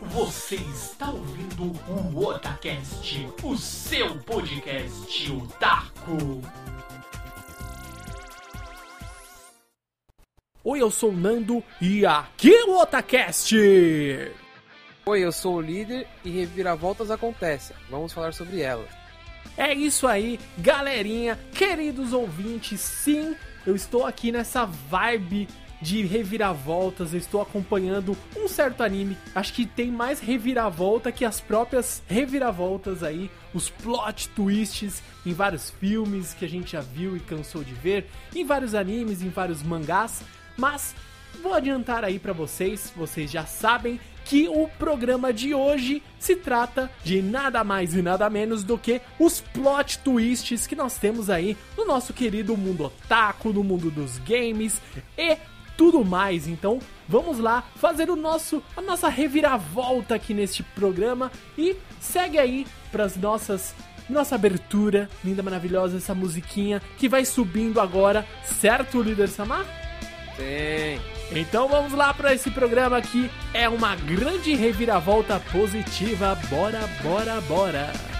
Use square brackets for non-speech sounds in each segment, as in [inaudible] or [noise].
Você está ouvindo o Otacast, o seu podcast otaku. Oi, eu sou o Nando e aqui é o Otacast! Oi, eu sou o líder e reviravoltas acontecem. Vamos falar sobre elas. É isso aí, galerinha, queridos ouvintes, sim, eu estou aqui nessa vibe de reviravoltas, eu estou acompanhando um certo anime. Acho que tem mais reviravolta que as próprias reviravoltas aí, os plot twists em vários filmes que a gente já viu e cansou de ver, em vários animes, em vários mangás, mas vou adiantar aí para vocês, vocês já sabem que o programa de hoje se trata de nada mais e nada menos do que os plot twists que nós temos aí no nosso querido mundo otaku, no mundo dos games e tudo mais. Então, vamos lá fazer o nosso a nossa reviravolta aqui neste programa e segue aí para as nossas nossa abertura, linda, maravilhosa essa musiquinha que vai subindo agora, certo, líder Samar? Sim. Então vamos lá para esse programa que é uma grande reviravolta positiva. Bora, bora, bora.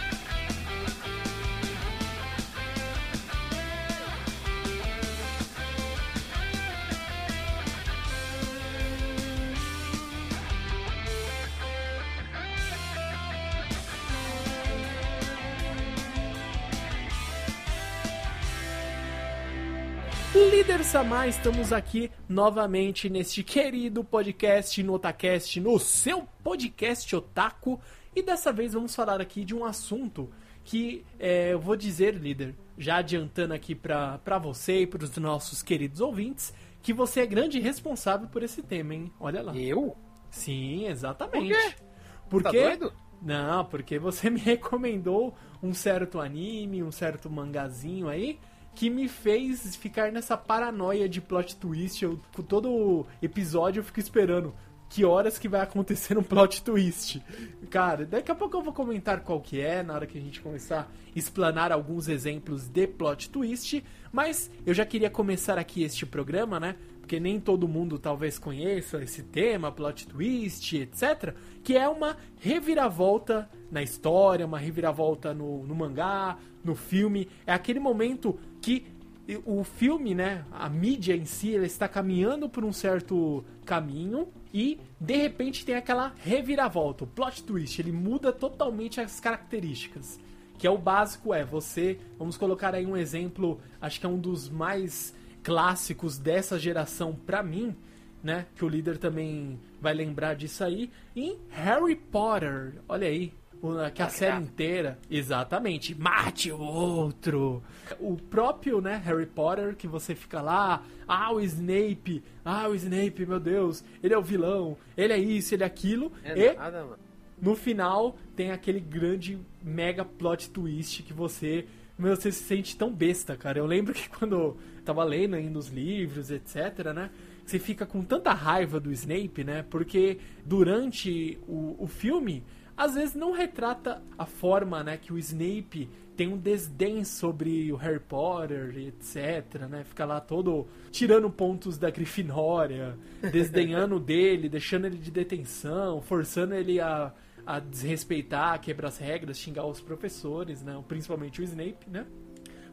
Líder Samar, estamos aqui novamente neste querido podcast no Otacast, no seu podcast Otaku. E dessa vez vamos falar aqui de um assunto que é, eu vou dizer, líder, já adiantando aqui pra, pra você e pros nossos queridos ouvintes, que você é grande responsável por esse tema, hein? Olha lá. Eu? Sim, exatamente. Por quê? Porque... Tá doido? Não, porque você [laughs] me recomendou um certo anime, um certo mangazinho aí, que me fez ficar nessa paranoia de plot twist. Eu, com todo episódio eu fico esperando que horas que vai acontecer um plot twist. Cara, daqui a pouco eu vou comentar qual que é, na hora que a gente começar a explanar alguns exemplos de plot twist, mas eu já queria começar aqui este programa, né? Porque nem todo mundo talvez conheça esse tema, plot twist, etc. Que é uma reviravolta na história, uma reviravolta no, no mangá, no filme. É aquele momento que o filme, né, a mídia em si, ela está caminhando por um certo caminho e de repente tem aquela reviravolta, o plot twist, ele muda totalmente as características. Que é o básico, é você, vamos colocar aí um exemplo, acho que é um dos mais clássicos dessa geração pra mim, né, que o líder também vai lembrar disso aí, em Harry Potter. Olha aí, que a série inteira, exatamente, mate o outro. O próprio, né, Harry Potter, que você fica lá, ah, o Snape, ah, o Snape, meu Deus, ele é o vilão, ele é isso, ele é aquilo, É e nada, no final tem aquele grande mega plot twist que você, meu, você se sente tão besta, cara. Eu lembro [laughs] que quando eu tava lendo ainda os livros, etc, né, você fica com tanta raiva do Snape, né, porque durante o, o filme às vezes não retrata a forma, né, que o Snape tem um desdém sobre o Harry Potter, etc, né? Fica lá todo tirando pontos da Grifinória, [laughs] desdenhando dele, deixando ele de detenção, forçando ele a, a desrespeitar, quebrar as regras, xingar os professores, né? Principalmente o Snape, né?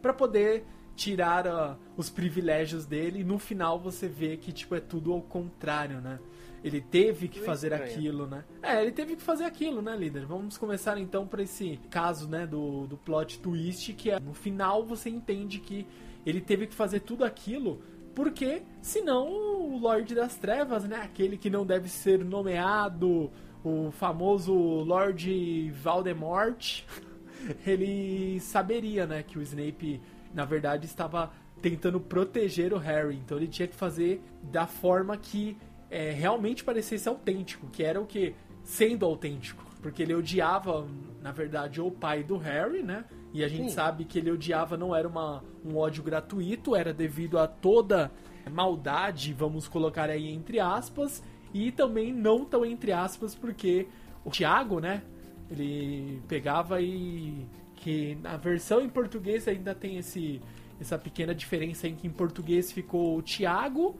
Pra poder tirar ah, os privilégios dele e no final você vê que tipo é tudo ao contrário, né? Ele teve que Tudo fazer estranho. aquilo, né? É, ele teve que fazer aquilo, né, líder? Vamos começar então por esse caso, né, do, do plot twist, que é no final você entende que ele teve que fazer tudo aquilo porque senão o Lorde das Trevas, né, aquele que não deve ser nomeado, o famoso Lorde Voldemort, [laughs] ele saberia, né, que o Snape na verdade estava tentando proteger o Harry, então ele tinha que fazer da forma que é, realmente parecesse autêntico, que era o que? Sendo autêntico. Porque ele odiava, na verdade, o pai do Harry, né? E a gente Sim. sabe que ele odiava não era uma, um ódio gratuito, era devido a toda maldade, vamos colocar aí entre aspas, e também não tão entre aspas, porque o Thiago, né? Ele pegava e. que na versão em português ainda tem esse, essa pequena diferença em que em português ficou o Thiago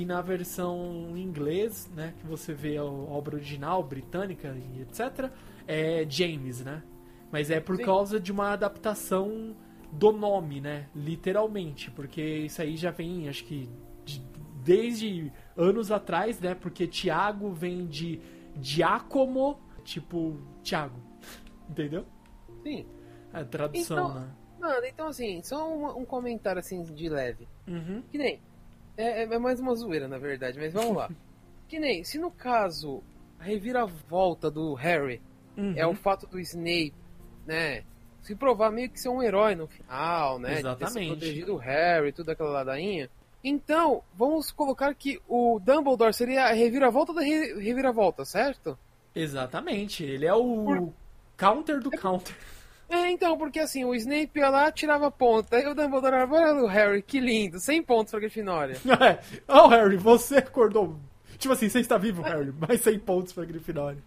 e na versão em inglês, né, que você vê a obra original britânica e etc, é James, né? Mas é por Sim. causa de uma adaptação do nome, né? Literalmente, porque isso aí já vem, acho que de- desde anos atrás, né? Porque Tiago vem de Giacomo, tipo Tiago, entendeu? Sim. A tradução, Então- né? Mano, então assim, só um, um comentário assim de leve. Uhum. Que nem. É, é- é mais uma zoeira, na verdade, mas vamos lá. [laughs] que nem, se no caso a reviravolta do Harry Uhum. é o fato do Snape, né? Se provar meio que ser um herói no final, né? De ter se Exatamente. protegido o Harry, tudo aquela ladainha. Então, vamos colocar que o Dumbledore seria a reviravolta da re- reviravolta, certo? Exatamente, ele é o Por- counter do counter. É, então, porque assim, o Snape ia lá, tirava ponta, e o Dumbledore, olha o Harry, que lindo, 100 pontos pra Grifinória. [laughs] É. Oh, Harry, você acordou. Tipo assim, você está vivo, Harry, [laughs] mais 100 pontos pra Grifinória.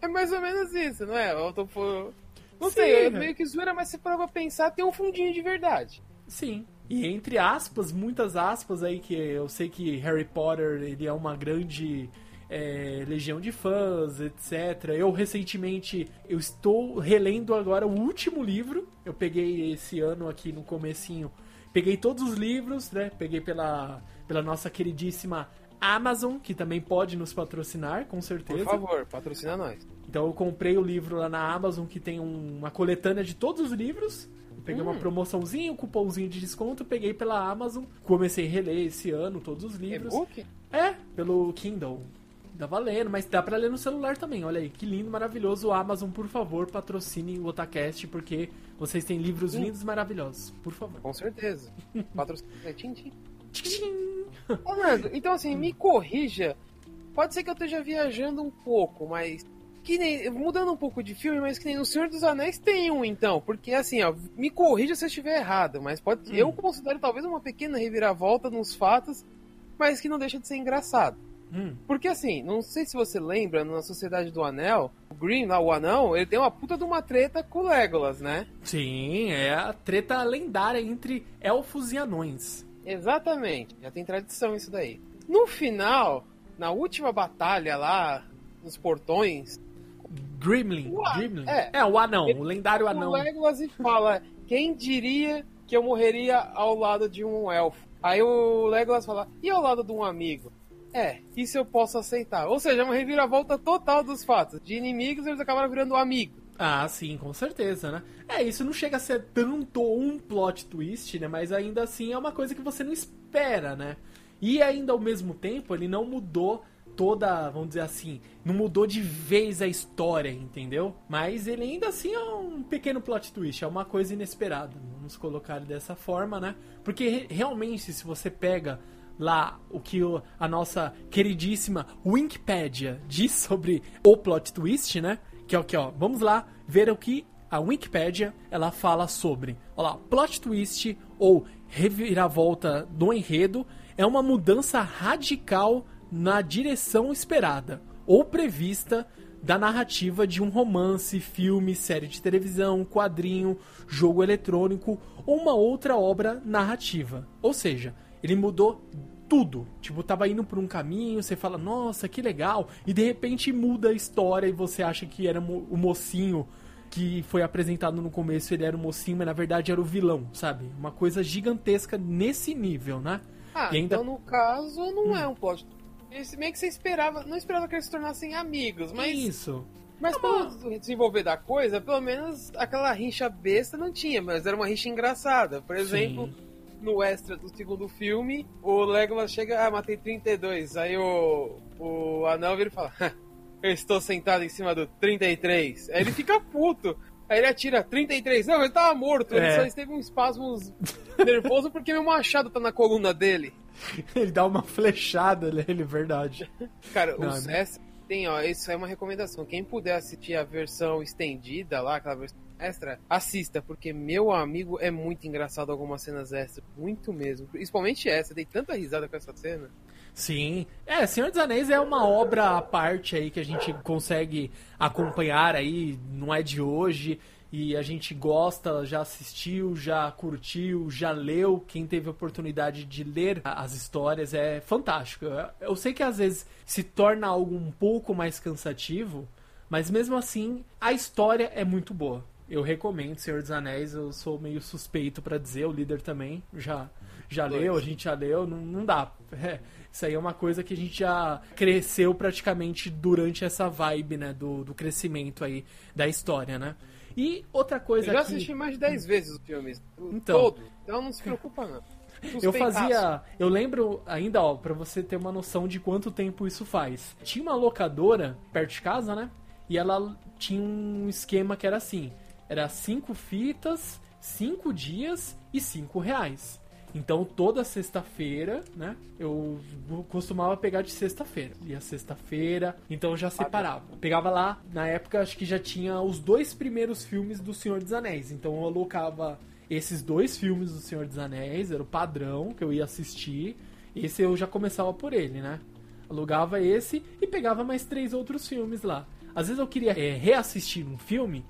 É mais ou menos isso, não é? Eu tô por... Não Sim, sei, é né? meio que zoeira, mas se pra pensar, tem um fundinho de verdade. Sim. E entre aspas, muitas aspas aí, que eu sei que Harry Potter ele é uma grande é, legião de fãs, etc. Eu recentemente eu estou relendo agora o último livro. Eu peguei esse ano aqui no comecinho. Peguei todos os livros, né? Peguei pela, pela nossa queridíssima Amazon, que também pode nos patrocinar, com Por certeza. favor, patrocina nós. Então eu comprei o livro lá na Amazon que tem um- uma coletânea de todos os livros. Peguei uma promoçãozinha, um cupomzinho de desconto, peguei pela Amazon. Comecei a reler esse ano todos os livros. E-book? É, pelo Kindle. Tá valendo, mas dá pra ler no celular também. Olha aí, que lindo, maravilhoso. O Amazon, por favor, patrocine o Otacast, porque vocês têm livros lindos e maravilhosos. Por favor. Com certeza. Patrocina. [laughs] É, tchim, tchim. Tchim. Ô, Nando, então assim, me corrija. Pode ser que eu esteja viajando um pouco, mas. Que nem. Mudando um pouco de filme, mas que nem no Senhor dos Anéis tem um, então. Porque assim, ó, me corrija se eu estiver errado, mas pode. Hum. Eu considero talvez uma pequena reviravolta nos fatos, mas que não deixa de ser engraçado. Hum, Porque assim, não sei se você lembra, na Sociedade do Anel, o Green, lá, o anão, ele tem uma puta de uma treta com o Legolas, né? Sim, é a treta lendária entre elfos e anões. Exatamente, já tem tradição isso daí. No final, na última batalha lá, nos portões, Grimlin. O Grimlin. é. É, o anão, Ele- o lendário o anão. Legolas e fala: Quem diria que eu morreria ao lado de um elfo? Aí o Legolas fala: E ao lado de um amigo? É, isso eu posso aceitar. Ou seja, é uma reviravolta total dos fatos. De inimigos, eles acabaram virando amigos. Ah, sim, com certeza, né? É, isso não chega a ser tanto um plot twist, né? Mas ainda assim é uma coisa que você não espera, né? E ainda ao mesmo tempo, ele não mudou toda, vamos dizer assim, não mudou de vez a história, entendeu? Mas ele ainda assim é um pequeno plot twist, é uma coisa inesperada. Vamos colocar dessa forma, né? Porque re- realmente, se você pega lá o que o- a nossa queridíssima Wikipedia diz sobre o plot twist, né? Que é o que, ó, vamos lá ver o que a Wikipedia ela fala sobre. Olha lá, plot twist ou reviravolta do enredo é uma mudança radical na direção esperada ou prevista da narrativa de um romance, filme, série de televisão, quadrinho, jogo eletrônico ou uma outra obra narrativa. Ou seja, ele mudou tudo. Tipo, tava indo por um caminho, você fala, nossa, que legal, e de repente muda a história e você acha que era o mocinho que foi apresentado no começo, ele era o mocinho, mas na verdade era o vilão, sabe? Uma coisa gigantesca nesse nível, né? Ah, E ainda- então no caso não é um plot. Esse meio que você esperava, não esperava que eles se tornassem amigos, mas Isso. Mas pelo desenvolver da coisa, pelo menos aquela rixa besta não tinha, mas era uma rixa engraçada. Por exemplo, no extra do segundo filme, o Legolas chega, ah, matei 32. Aí o, o anão vira e fala, "Ha, eu estou sentado em cima do 33. Aí ele fica puto. Aí ele atira 33. Não, ele tava morto. Ele É. só teve um espasmo [laughs] nervoso porque meu machado tá na coluna dele. [laughs] Ele dá uma flechada nele, verdade. Cara, Não, os é- extras tem, ó, isso é uma recomendação. Quem puder assistir a versão estendida lá, aquela versão extra, assista, porque meu amigo é muito engraçado algumas cenas extras, muito mesmo. Principalmente essa, dei tanta risada com essa cena. Sim. É, Senhor dos Anéis é uma obra à parte aí que a gente consegue acompanhar aí, não é de hoje. E a gente gosta, já assistiu, já curtiu, já leu. Quem teve a oportunidade de ler as histórias é fantástico. Eu sei que às vezes se torna algo um pouco mais cansativo, mas mesmo assim a história é muito boa. Eu recomendo Senhor dos Anéis, eu sou meio suspeito para dizer, o líder também já já leu, a gente já leu, não, não dá. [laughs] É, isso aí é uma coisa que a gente já cresceu praticamente durante essa vibe, né, do, do crescimento aí da história, né? E outra coisa Eu já que... assisti mais de 10 vezes os filmes. Então. Todo. Então não se preocupa, não. Eu fazia. Eu lembro ainda, ó, pra você ter uma noção de quanto tempo isso faz. Tinha uma locadora perto de casa, né? E ela tinha um esquema que era assim: era cinco fitas, cinco dias e cinco reais. Então toda sexta-feira, né? Eu costumava pegar de sexta-feira. Ia sexta-feira, então já separava. Pegava lá, na época acho que já tinha os dois primeiros filmes do Senhor dos Anéis. Então eu alocava esses dois filmes do Senhor dos Anéis, era o padrão que eu ia assistir. Esse eu já começava por ele, né? Alugava esse e pegava mais três outros filmes lá. Às vezes eu queria é, reassistir um filme,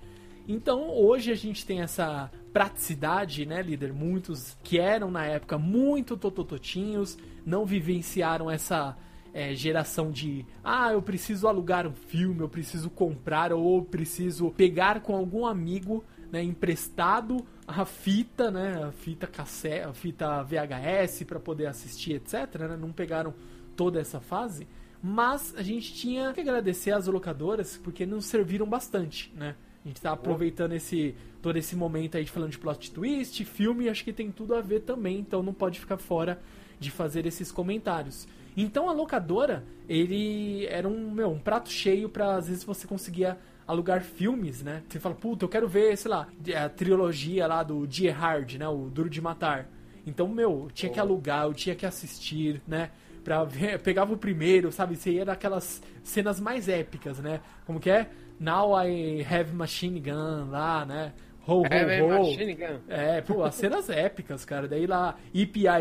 então hoje a gente tem essa praticidade, né, líder? Muitos que eram na época muito totototinhos, não vivenciaram essa é, geração de ah, eu preciso alugar um filme, eu preciso comprar ou preciso pegar com algum amigo né, emprestado a fita, né, a fita cassete, a fita VHS para poder assistir, etc. Né, não pegaram toda essa fase, mas a gente tinha que agradecer às locadoras porque nos serviram bastante, né? A gente tá aproveitando esse todo esse momento aí de falando de plot twist, filme, acho que tem tudo a ver também, então não pode ficar fora de fazer esses comentários. Então a locadora, ele era um, meu, um prato cheio para às vezes você conseguia alugar filmes, né? Você fala, puta, eu quero ver, sei lá, a trilogia lá do Die Hard, né? O Duro de Matar. Então, meu, eu tinha que alugar, eu tinha que assistir, né? Pra ver, [laughs] pegava o primeiro, sabe? Você ia daquelas cenas mais épicas, né? Como que é? Now I have machine gun lá, né? Ho, ho, ho. É, pô, as cenas [laughs] épicas, cara. Daí lá, EPIA,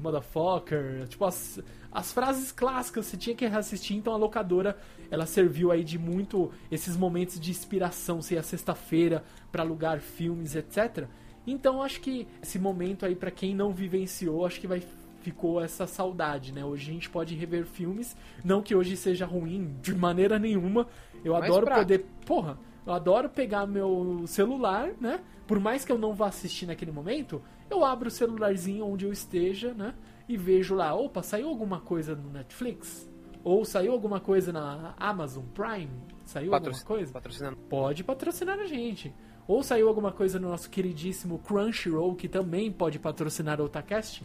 motherfucker. Tipo, as, as frases clássicas você tinha que assistir. Então a locadora, ela serviu aí de muito esses momentos de inspiração. Sei, a sexta-feira para alugar filmes, etc. Então acho que esse momento aí, para quem não vivenciou, acho que vai ficou essa saudade, né? Hoje a gente pode rever filmes, não que hoje seja ruim de maneira nenhuma. Eu Mais adoro prático. poder, porra, eu adoro pegar meu celular, né? Por mais que eu não vá assistir naquele momento, eu abro o celularzinho onde eu esteja, né? E vejo lá, opa, saiu alguma coisa no Netflix? Ou saiu alguma coisa na Amazon Prime? Saiu alguma coisa? Patrocinando. pode patrocinar a gente. Ou saiu alguma coisa no nosso queridíssimo Crunchyroll, que também pode patrocinar o Otacast.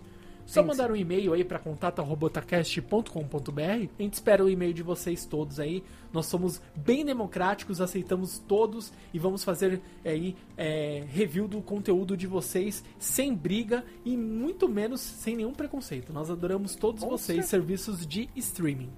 Só mandar um e-mail aí para contato.otacast.com.br. A gente espera o e-mail de vocês todos aí. Nós somos bem democráticos, aceitamos todos e vamos fazer aí é, review do conteúdo de vocês sem briga e muito menos sem nenhum preconceito. Nós adoramos todos Com vocês, serviços de streaming.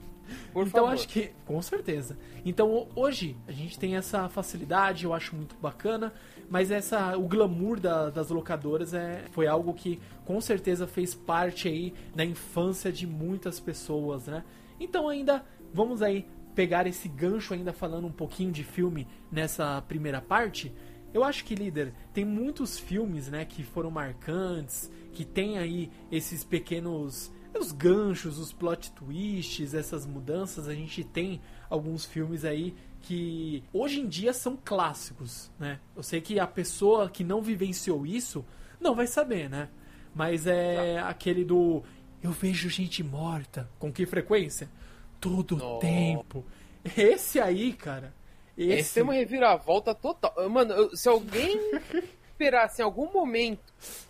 Por então favor. acho que, com certeza. Então hoje a gente tem essa facilidade, eu acho muito bacana, mas essa o glamour da- das locadoras é, foi algo que com certeza fez parte aí da infância de muitas pessoas, né? Então ainda vamos aí pegar esse gancho ainda falando um pouquinho de filme nessa primeira parte. Eu acho que, líder, tem muitos filmes, né, que foram marcantes, que tem aí esses pequenos os ganchos, os plot twists, essas mudanças, a gente tem alguns filmes aí que hoje em dia são clássicos, né? Eu sei que a pessoa que não vivenciou isso não vai saber, né? Mas é aquele do eu vejo gente morta. Com que frequência? Todo tempo. Esse aí, cara. Esse, Esse tem uma reviravolta total. Mano, se alguém [laughs] esperasse em algum momento,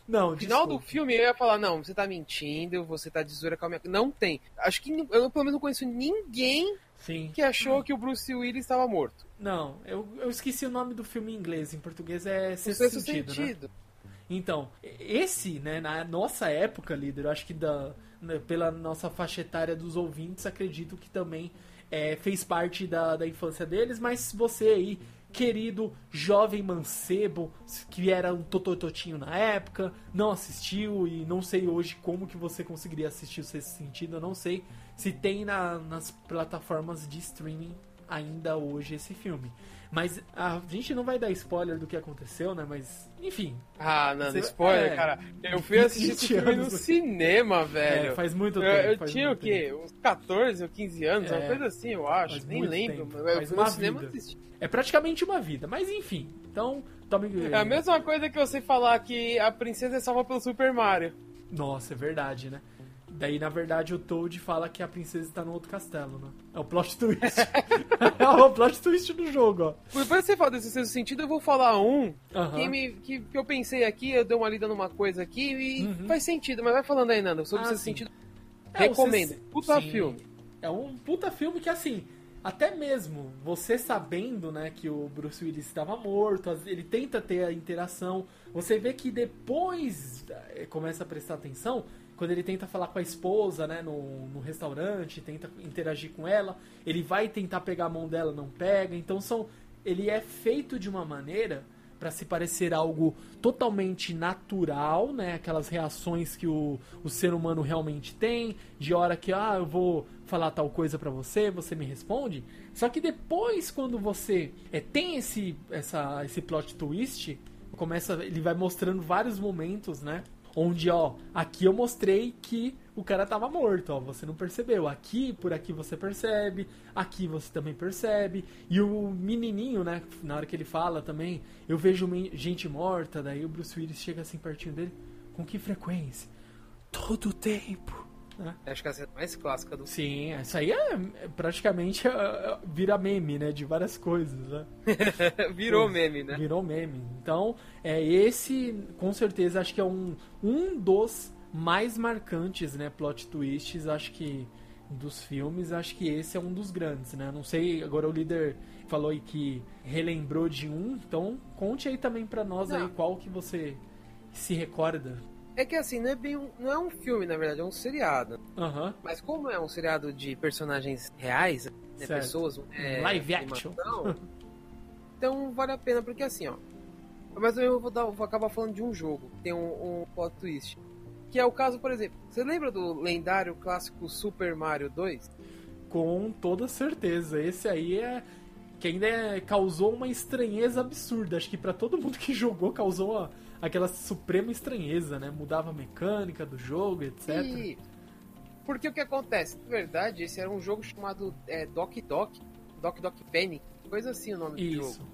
Não, no final do desculpa. filme, eu ia falar, não, você tá mentindo, você tá de zoeira com a minha... Não tem. Acho que eu pelo menos não conheço ninguém Sim. que achou que o Bruce Willis estava morto. Não, eu, eu esqueci o nome do filme em inglês. Em português é Sexto sexto Sentido, né? sentido. Então, esse, né, na nossa época, líder, eu acho que da, né, pela nossa faixa etária dos ouvintes, acredito que também é, fez parte da, da infância deles, mas você aí, querido jovem mancebo, que era um totototinho na época, não assistiu e não sei hoje como que você conseguiria assistir o Sentido, eu não sei se tem na- nas plataformas de streaming ainda hoje esse filme. Mas a gente não vai dar spoiler do que aconteceu, né? Mas, enfim. Ah, não, Você- spoiler, é. cara. Eu fui [laughs] assistir esse 20 filme no cinema, velho. É, faz muito Eu, tempo. eu faz tinha o quê? tempo. Uns 14 ou 15 anos, É. uma coisa assim, eu acho. Nem lembro. tempo. Eu fui no cinema assistir. É praticamente uma vida, mas enfim. Então, tome. É a mesma coisa que você falar que a princesa é salva pelo Super Mario. Nossa, é verdade, né? Daí, na verdade, o Toad fala que a princesa está no outro castelo, né? É o plot twist. [laughs] é o plot twist do jogo, ó. Depois que você fala desse sexto sentido, eu vou falar um Aham. que, me, que, que eu pensei aqui, eu dei uma lida numa coisa aqui e Uhum. faz sentido. Mas vai falando aí, Nando, sobre Ah, o sexto sim. sentido. É, Recomendo. você- Puta sim. filme. É um puta filme que, assim, até mesmo você sabendo, né, que o Bruce Willis estava morto, ele tenta ter a interação, você vê que depois eh, começa a prestar atenção, quando ele tenta falar com a esposa, né, no, no restaurante, tenta interagir com ela, ele vai tentar pegar a mão dela, não pega, então são... Ele é feito de uma maneira para se parecer algo totalmente natural, né? Aquelas reações que o, o ser humano realmente tem, de hora que ah, eu vou falar tal coisa para você, você me responde. Só que depois, quando você é, tem esse, essa, esse plot twist, começa, ele vai mostrando vários momentos, né? Onde, ó, aqui eu mostrei que o cara tava morto, ó, você não percebeu. Aqui, por aqui você percebe, aqui você também percebe. E o menininho, né, na hora que ele fala também, eu vejo gente morta, daí o Bruce Willis chega assim pertinho dele, com que frequência? Todo o tempo. Né? Acho que é a mais clássica do Sim, isso aí é, é praticamente é, é, vira meme, né, de várias coisas, né? [laughs] Virou meme, né? Virou meme. Então, é esse, com certeza, acho que é um, um dos mais marcantes, né, plot twists, acho que dos filmes, acho que esse é um dos grandes, né? Não sei, agora o líder falou aí que relembrou de um, então conte aí também pra nós Não. aí qual que você se recorda. É que assim, não é bem um, não é um filme, na verdade, é um seriado. Aham. Mas como é um seriado de personagens reais, né, pessoas, é, Live action. animação, [laughs] então vale a pena, porque assim, ó. Mas eu vou, dar, vou acabar falando de um jogo, que tem um, um plot twist. Que é o caso, por exemplo, você lembra do lendário clássico Super Mario 2? Com toda certeza. Esse aí é. Que ainda é- causou uma estranheza absurda. Acho que pra todo mundo que jogou causou a- aquela suprema estranheza, né? Mudava a mecânica do jogo, etc. E... Porque o que acontece? Na verdade, esse era um jogo chamado é, Doc Doc, Doc Doc Panic, coisa assim o nome do Isso. jogo.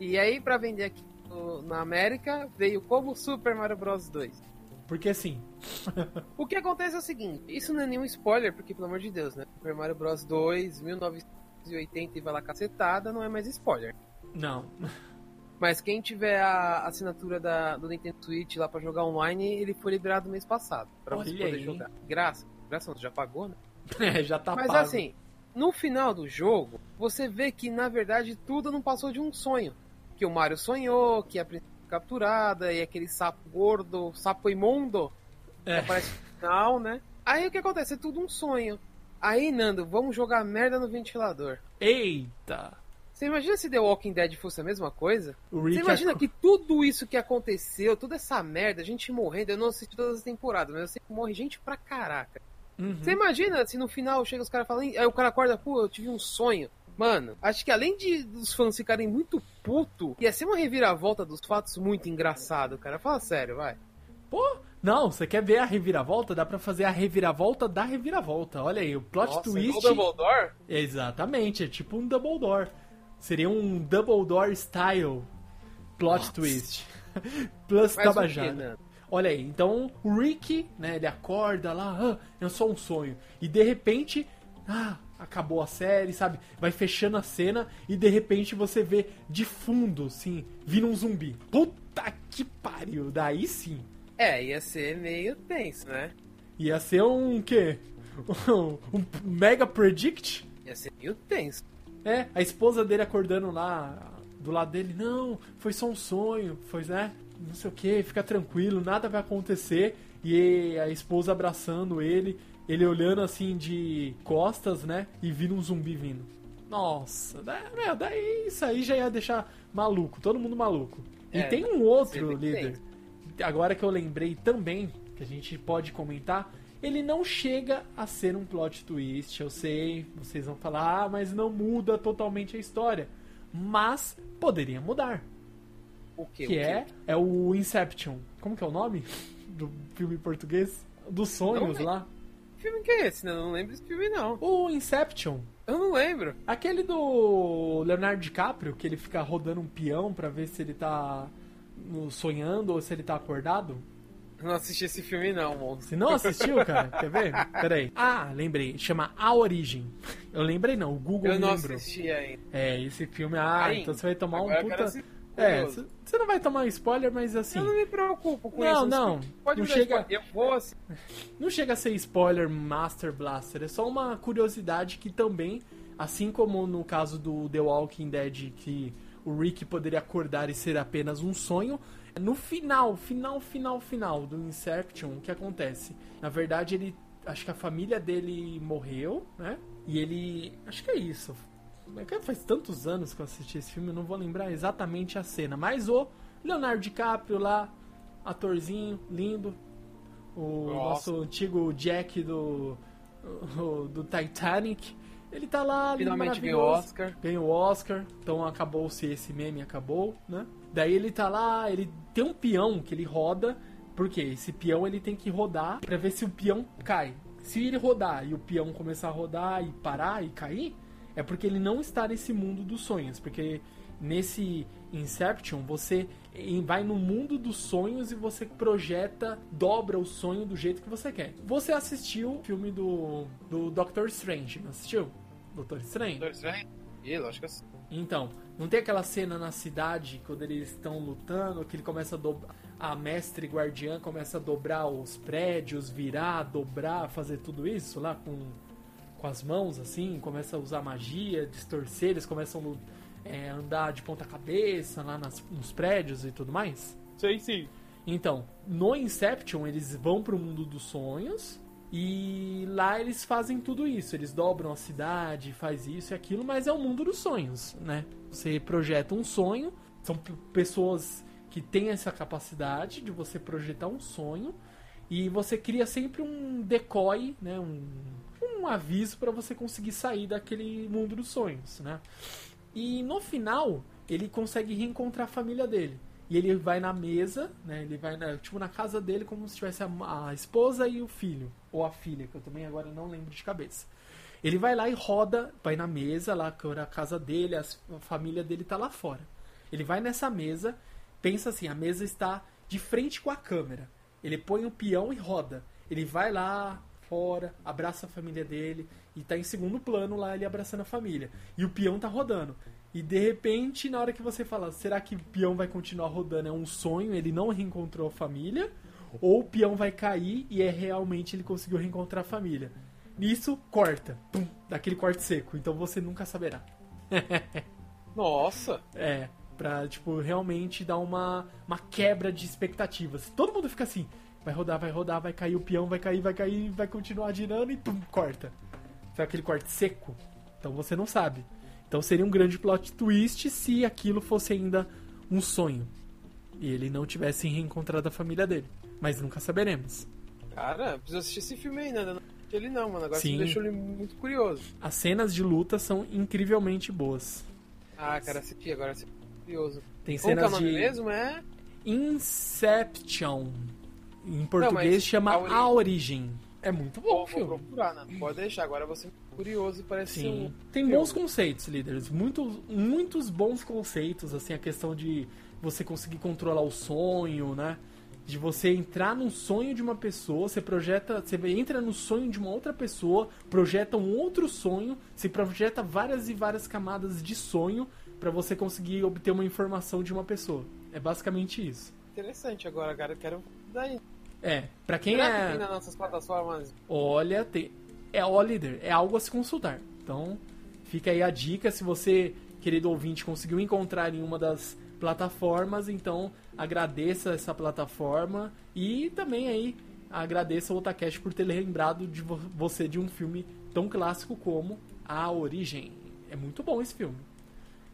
E aí, pra vender aqui no- na América, veio como Super Mario Bros 2. Porque assim. [laughs] O que acontece é o seguinte, isso não é nenhum spoiler, porque pelo amor de Deus, né? Super Mario Bros 2, 1980 e vai lá cacetada, não é mais spoiler. Não. Mas quem tiver a assinatura da, do Nintendo Switch lá pra jogar online, ele foi liberado mês passado. Pra você Olha poder aí. jogar. Graça. Graça você já pagou, né? [laughs] É, já tá Mas pago. assim, no final do jogo, você vê que na verdade tudo não passou de um sonho. Que o Mario sonhou, que a princesa foi capturada, e aquele sapo gordo, sapo imundo, que É. aparece no final, né? Aí o que acontece? É tudo um sonho. Aí, Nando, vamos jogar merda no ventilador. Eita! Você imagina se The Walking Dead fosse a mesma coisa? O Você imagina ac- que tudo isso que aconteceu, toda essa merda, a gente morrendo, eu não assisti todas as temporadas, mas eu sei que morre gente pra caraca. Uhum. Você imagina se no final chega os caras falando, aí o cara acorda, pô, eu tive um sonho. Mano, acho que além de dos fãs ficarem muito puto, ia ser uma reviravolta dos fatos muito engraçado, cara. Fala sério, vai. Pô, não, você quer ver a reviravolta? Dá pra fazer a reviravolta da reviravolta. Olha aí, o plot Nossa, twist. igual Dumbledore? Exatamente, é tipo um double door. Seria um double door style plot Nossa. twist. [laughs] Plus Mas tabajada. Nando? Olha aí, então o Rick, né, ele acorda lá, ah, é só um sonho. E de repente, ah, acabou a série, sabe? Vai fechando a cena e de repente você vê de fundo, assim, vindo um zumbi. Puta que pariu, daí sim. É, ia ser meio tenso, né? Ia ser um quê? [laughs] Um mega predict? Ia ser meio tenso. É, a esposa dele acordando lá do lado dele, não, foi só um sonho, foi, né? Não sei o que, fica tranquilo, nada vai acontecer. E a esposa abraçando ele, ele olhando assim de costas, né? E vindo um zumbi vindo. Nossa, meu, daí isso aí já ia deixar maluco, todo mundo maluco. E É, tem um outro líder, agora que eu lembrei também, que a gente pode comentar, Ele não chega a ser um plot twist, eu sei. Vocês vão falar, ah, mas não muda totalmente a história. Mas poderia mudar. O quê? Que o é, quê? é o Inception. Como que é o nome [laughs] do filme em português? Dos sonhos Não, lá. Que filme que é esse? né? Eu não lembro desse filme, não. O Inception. Eu não lembro. Aquele do Leonardo DiCaprio, que ele fica rodando um peão pra ver se ele tá sonhando ou se ele tá acordado. Não assisti esse filme, não, monstro. Você não assistiu, cara? [laughs] Quer ver? Peraí. Ah, lembrei. Chama A Origem. Eu lembrei não, o Google Eu não lembrou. assisti ainda. É, esse filme, ah, Ainda. então você vai tomar Agora um puta... É, você não vai tomar spoiler, mas assim... Eu não me preocupo com Não, isso. não. Pode Não me dar chega- spoiler. Eu vou assim. [laughs] Não chega a ser spoiler Master Blaster, é só uma curiosidade que também, assim como no caso do The Walking Dead, que o Rick poderia acordar e ser apenas um sonho, no final, final, final, final do Inception, o que acontece? Na verdade, ele. Acho que a família dele morreu, né? E ele. Acho que é isso. É Faz tantos anos que eu assisti esse filme, eu não vou lembrar exatamente a cena. Mas o Leonardo DiCaprio lá, atorzinho, lindo, o Nossa. nosso antigo Jack do, do Titanic. Ele tá lá, Finalmente ganhou o. Oscar. Ganhou o Oscar, então acabou-se esse meme, acabou, né? Daí ele tá lá, ele tem um peão que ele roda, porque esse peão ele tem que rodar pra ver se o peão cai. Se ele rodar e o peão começar a rodar e parar e cair, é porque ele não está nesse mundo dos sonhos, porque nesse Inception você vai no mundo dos sonhos e você projeta, dobra o sonho do jeito que você quer. Você assistiu o filme do, do Doctor Strange, não assistiu? Doutor Estranho? Doutor Estranho? Ih, lógico que. Então, não tem aquela cena na cidade quando eles estão lutando que ele começa a dobrar. A mestre guardiã começa a dobrar os prédios, virar, dobrar, fazer tudo isso lá com, com as mãos assim, começa a usar magia, distorcer, eles começam a andar de ponta cabeça lá nas, nos prédios e tudo mais. Sei sim. Então, no Inception, eles vão pro mundo dos sonhos e lá eles fazem tudo isso. Eles dobram a cidade, faz isso e aquilo, mas é o mundo dos sonhos, né? Você projeta um sonho, são pessoas que têm essa capacidade de você projetar um sonho e você cria sempre um decoy, né? Um, um aviso para você conseguir sair daquele mundo dos sonhos, né? E no final, ele consegue reencontrar a família dele. E ele vai na mesa, né? Ele vai na, tipo na casa dele como se tivesse a, a esposa e o filho. Ou a filha, que eu também agora não lembro de cabeça. Ele vai lá e roda, vai na mesa, lá que era a casa dele, a família dele tá lá fora. Ele vai nessa mesa, pensa assim, a mesa está de frente com a câmera. Ele põe o peão e roda. Ele vai lá fora, abraça a família dele e tá em segundo plano lá ele abraçando a família. E o peão tá rodando. E de repente, na hora que você fala, será que o peão vai continuar rodando? É um sonho, ele não reencontrou a família? Ou o peão vai cair e é realmente ele conseguiu reencontrar a família? Nisso, corta. Pum, daquele corte seco. Então você nunca saberá. [laughs] Nossa. É, pra, tipo, realmente dar uma, uma quebra de expectativas. Todo mundo fica assim, vai rodar, vai rodar, vai cair o peão, vai cair, vai cair, vai continuar girando e pum, corta. Foi aquele corte seco. Então você não sabe. Então seria um grande plot twist se aquilo fosse ainda um sonho. E ele não tivesse reencontrado a família dele. Mas nunca saberemos. Cara, preciso assistir esse filme ainda. Não assisti ele não, mano. Agora Sim. você deixou ele muito curioso. As cenas de luta são incrivelmente boas. Ah, cara, assisti. Agora assisti curioso. Tem Como que é o cenas nome de mesmo? É... Inception. Em português mas chama a ori- A Origem. É muito bom o Vou, vou filme. procurar, né? Pode deixar. Agora você curioso parece Sim. um... Tem filme. bons conceitos, líderes. Muitos, muitos bons conceitos, assim, a questão de você conseguir controlar o sonho, né? De você entrar num sonho de uma pessoa, você projeta, você entra no sonho de uma outra pessoa, projeta um outro sonho, se projeta várias e várias camadas de sonho pra você conseguir obter uma informação de uma pessoa. É basicamente isso. Interessante agora, cara. Eu quero... Daí. É, pra quem Será que é tem nas nossas plataformas? Olha, tem... é ó, líder, é algo a se consultar. Então, fica aí a dica. Se você, querido ouvinte, conseguiu encontrar em uma das plataformas, então agradeça essa plataforma e também aí agradeça o Otacast por ter lembrado de vo- você de um filme tão clássico como A Origem. É muito bom esse filme.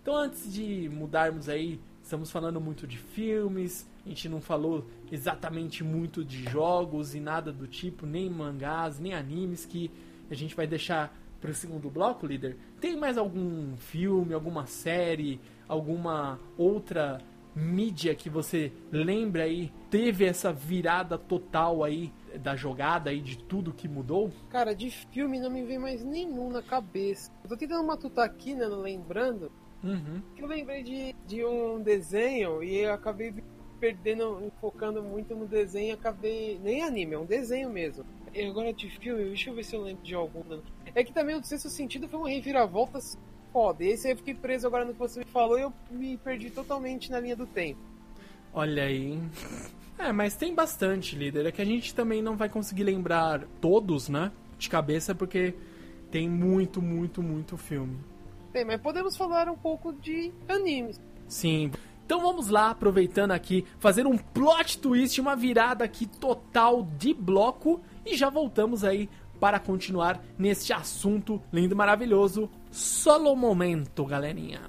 Então, antes de mudarmos aí Estamos falando muito de filmes, a gente não falou exatamente muito de jogos e nada do tipo, nem mangás, nem animes, que a gente vai deixar para o segundo bloco, líder. Tem mais algum filme, alguma série, alguma outra mídia que você lembra aí teve essa virada total aí da jogada aí de tudo que mudou? Cara, de filme não me vem mais nenhum na cabeça. Eu tô tentando matutar aqui, né, lembrando. Uhum. Eu lembrei de, de um desenho e eu acabei perdendo, focando muito no desenho, acabei. Nem anime, é um desenho mesmo. E agora de filme, deixa eu ver se eu lembro de algum. É que também o sexto sentido foi uma reviravolta foda. E esse aí eu fiquei preso agora no que você me falou e eu me perdi totalmente na linha do tempo. Olha aí. É, mas tem bastante, líder. É que a gente também não vai conseguir lembrar todos, né? De cabeça, porque tem muito, muito, muito filme. Tem, mas podemos falar um pouco de animes. Sim. Então vamos lá, aproveitando aqui, fazer um plot twist, uma virada aqui total de bloco e já voltamos aí para continuar neste assunto lindo e maravilhoso. Solo momento, galerinha.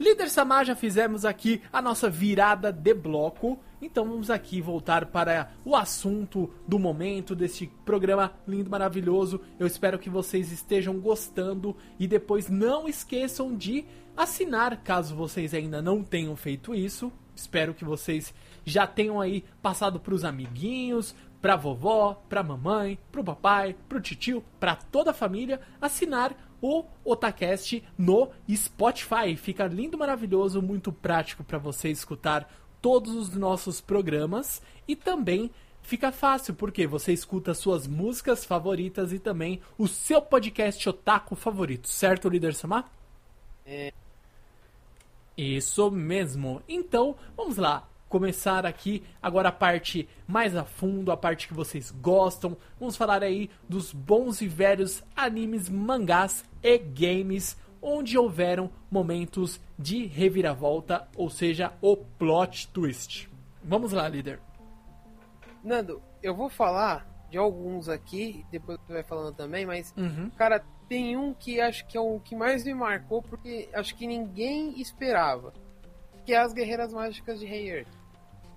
Líder Samar, já fizemos aqui a nossa virada de bloco. Então vamos aqui voltar para o assunto do momento deste programa lindo, maravilhoso. Eu espero que vocês estejam gostando e depois não esqueçam de assinar, caso vocês ainda não tenham feito isso. Espero que vocês já tenham aí passado para os amiguinhos, para vovó, para mamãe, para o papai, para o tio, para toda a família assinar o Otacast no Spotify. Fica lindo, maravilhoso, muito prático para você escutar todos os nossos programas e também fica fácil porque você escuta suas músicas favoritas e também o seu podcast otaku favorito, certo, líder Samar? É. Isso mesmo. Então, vamos lá começar aqui agora a parte mais a fundo, a parte que vocês gostam. Vamos falar aí dos bons e velhos animes, mangás e games onde houveram momentos de reviravolta, ou seja, o plot twist. Vamos lá, líder. Nando, eu vou falar de alguns aqui, depois você vai falando também, mas, Uhum. cara, tem um que acho que é o que mais me marcou, porque acho que ninguém esperava. Que é as Guerreiras Mágicas de Rei Earth.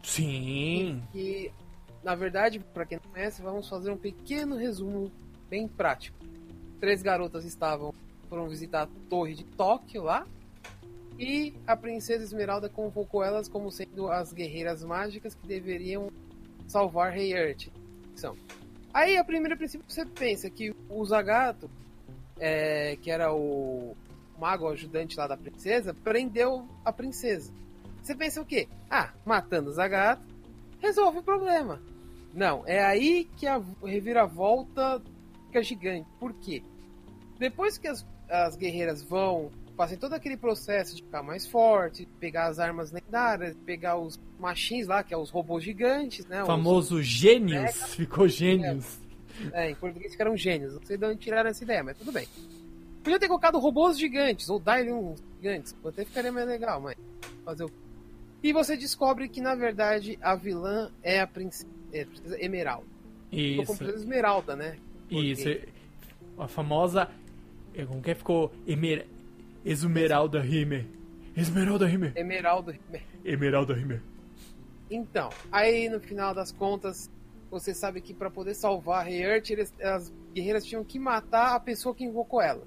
Sim. Que, na verdade, para quem não conhece, vamos fazer um pequeno resumo bem prático. Três garotas estavam foram visitar a torre de Tóquio lá. E a princesa Esmeralda convocou elas como sendo as guerreiras mágicas que deveriam salvar Rei Earth. São. Aí, a primeira princípio, você pensa que o Zagato, é, que era o mago ajudante lá da princesa, prendeu a princesa. Você pensa o quê? Ah, matando o Zagato, resolve o problema. Não, é aí que a reviravolta fica gigante. Por quê? Depois que as, as guerreiras vão, passam todo aquele processo de ficar mais forte, pegar as armas lendárias, pegar os machins lá, que é os robôs gigantes, né? O os- famoso gênios. [laughs] Ficou gênios. é, em português ficaram gênios. Não sei de onde tiraram essa ideia, mas tudo bem. Podia ter colocado robôs gigantes, ou Dylium gigantes. Até ficaria mais legal, mas. Fazer o... E você descobre que, na verdade, a vilã é a princesa, é a princesa Emeralda. Ficou com Isso. princesa Esmeralda, né? Isso. A famosa. É, Como que ficou? Emer... Esmeralda Rimer. Esmeralda Rimer. Emeralda. Emeralda Rimer. Então, aí no final das contas, você sabe que para poder salvar a Heart, as guerreiras tinham que matar a pessoa que invocou ela.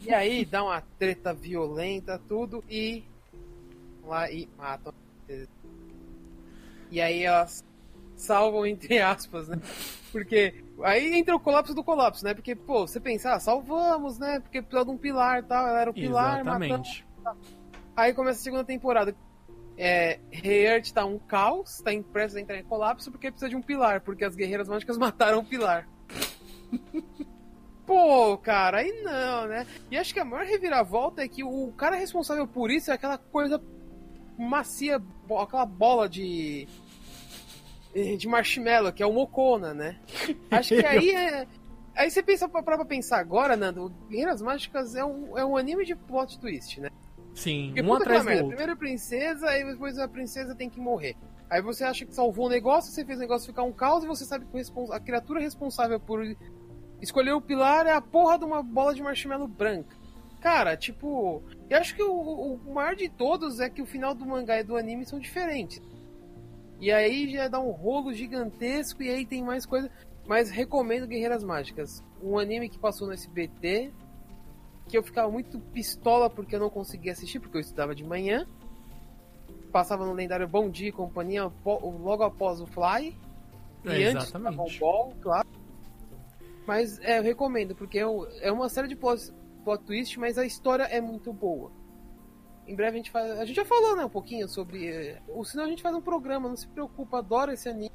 E aí [laughs] dá uma treta violenta, tudo, e lá e matam. E aí elas salvam entre aspas, né? Porque aí entra o colapso do colapso, né? Porque, pô, você pensa, ah, salvamos, né? Porque precisava de um pilar e tal, ela era o pilar, Exatamente. Aí começa a segunda temporada. É, Heart tá um caos, tá em prestes a entrar em colapso porque precisa de um pilar, porque as guerreiras mágicas [laughs] mataram o pilar. Pô, cara, aí não, né? E acho que a maior reviravolta é que o cara responsável por isso é aquela coisa macia, aquela bola de. De marshmallow, que é o Mocona, né? [laughs] Acho que aí é. Aí você pensa pra, pra pensar agora, Nando, Guerreiras Mágicas é um, é um anime de plot twist, né? Sim, Porque um atrás do merda, outro. Primeiro a princesa, aí depois a princesa tem que morrer. Aí você acha que salvou o negócio, você fez o negócio ficar um caos e você sabe que a criatura responsável por escolher o pilar é a porra de uma bola de marshmallow branca. Cara, tipo, eu acho que o, o maior de todos é que o final do mangá e do anime são diferentes. E aí já dá um rolo gigantesco e aí tem mais coisa. Mas recomendo Guerreiras Mágicas. Um anime que passou no SBT, que eu ficava muito pistola porque eu não conseguia assistir, porque eu estudava de manhã. Passava no lendário Bom Dia e Companhia logo após o Fly. E É, antes do Dragon. Ball, claro. Mas é, eu recomendo, porque é, é uma série de plot, plot twist, mas a história é muito boa. Em breve a gente faz. A gente já falou, né, um pouquinho sobre. Ou senão a gente faz um programa, não se preocupa, adoro esse anime.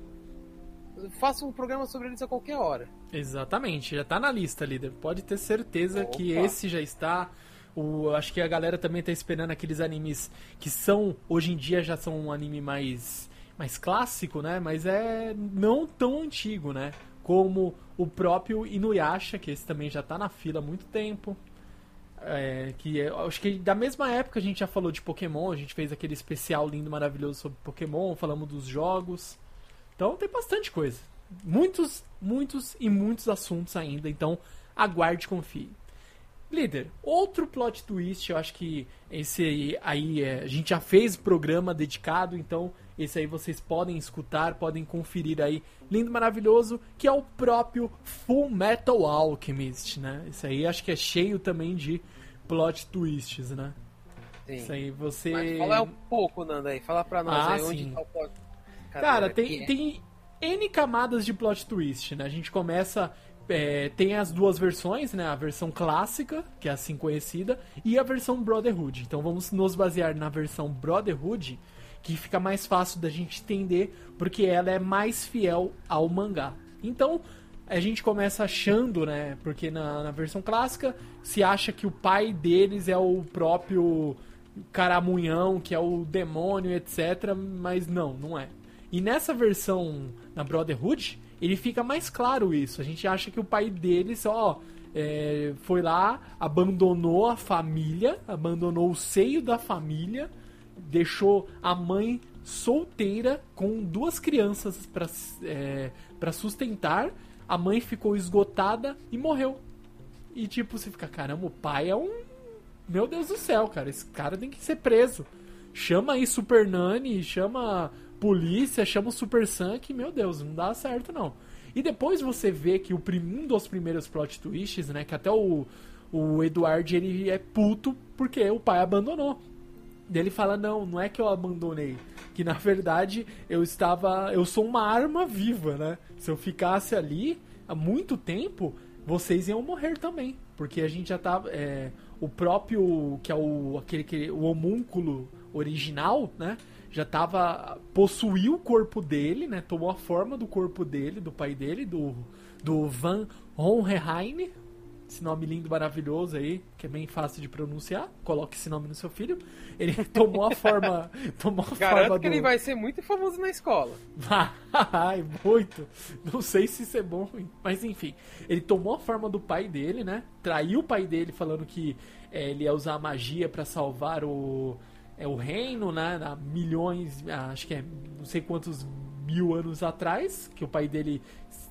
Faça um programa sobre eles a qualquer hora. Exatamente, já tá na lista, líder. Pode ter certeza Opa. que esse já está. O, acho que a galera também tá esperando aqueles animes que são, hoje em dia já são um anime mais, mais clássico, né? Mas é não tão antigo, né? Como o próprio Inuyasha, que esse também já tá na fila há muito tempo. É, que é, acho que da mesma época a gente já falou de Pokémon, a gente fez aquele especial lindo, maravilhoso sobre Pokémon, falamos dos jogos. Então tem bastante coisa. Muitos, muitos e muitos assuntos ainda, então aguarde e confie. Líder, outro plot twist, eu acho que esse aí, aí é, a gente já fez programa dedicado, então esse aí vocês podem escutar, podem conferir aí, lindo, maravilhoso, que é o próprio Full Metal Alchemist, né? Esse aí acho que é cheio também de plot twists, né? Sim. Isso aí você... Mas fala um pouco, Nanda, aí. Fala pra nós Ah, aí onde sim. tá o plot. Cara, tem, tem N camadas de plot twist, né? A gente começa. é, tem as duas versões, né? A versão clássica, que é assim conhecida, e a versão Brotherhood. Então vamos nos basear na versão Brotherhood, que fica mais fácil da gente entender, porque ela é mais fiel ao mangá. Então, a gente começa achando, né? Porque na, na versão clássica se acha que o pai deles é o próprio caramunhão, que é o demônio, etc. Mas não, não é. E nessa versão na Brotherhood, ele fica mais claro isso. A gente acha que o pai deles, ó, é, foi lá, abandonou a família, abandonou o seio da família, deixou a mãe solteira com duas crianças para é, pra sustentar. A mãe ficou esgotada e morreu. E tipo, você fica, caramba, o pai é um. Meu Deus do céu, cara, esse cara tem que ser preso. Chama aí Super Nani, chama polícia, chama o Super que, meu Deus, não dá certo não. E depois você vê que o um dos primeiros plot twists, né, que até o, o Eduardo ele é puto porque o pai abandonou. Ele fala: Não, não é que eu abandonei. Que na verdade eu estava. Eu sou uma arma viva, né? Se eu ficasse ali há muito tempo, vocês iam morrer também. Porque a gente já tava. é, o próprio. Que é o. aquele que. O homúnculo original, né? Já tava. possuiu o corpo dele, né? Tomou a forma do corpo dele, do pai dele, do. Do Van Honreheim, esse nome lindo, maravilhoso aí, que é bem fácil de pronunciar. Coloque esse nome no seu filho. Ele [laughs] tomou a forma. tomou a Garanto forma que do... ele vai ser muito famoso na escola. Vai, muito. Não sei se isso é bom. Mas enfim, ele tomou a forma do pai dele, né? Traiu o pai dele falando que é, ele ia usar a magia pra salvar o, é, o reino, né? Há milhões, acho que é não sei quantos mil anos atrás. Que o pai dele.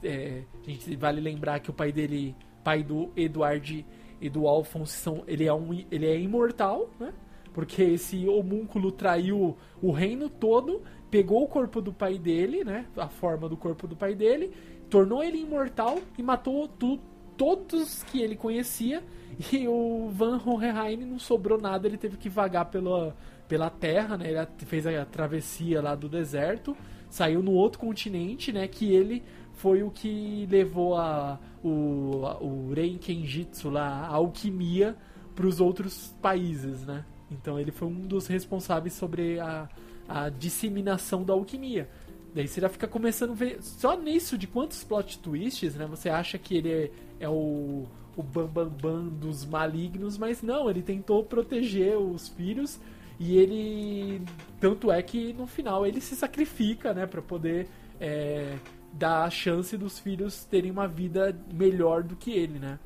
é, a gente vale lembrar que o pai dele, pai do Eduard e do Alphonse, são, ele, é um, ele é imortal, né? Porque esse homúnculo traiu o reino todo, pegou o corpo do pai dele, né? A forma do corpo do pai dele, tornou ele imortal e matou tu, todos que ele conhecia. E o Van Hohenheim não sobrou nada, ele teve que vagar pela, pela terra, né? Ele fez a travessia lá do deserto, saiu no outro continente, né? Que ele foi o que levou a, o, o Reikenjitsu lá, a alquimia, para os outros países, né? Então ele foi um dos responsáveis sobre a, a disseminação da alquimia. Daí você já fica começando a ver. Só nisso de quantos plot twists, né? Você acha que ele é, é o, o bambambam bam, bam dos malignos, mas não, ele tentou proteger os filhos e ele. Tanto é que no final ele se sacrifica, né? Pra poder é, dá a chance dos filhos terem uma vida melhor do que ele, né?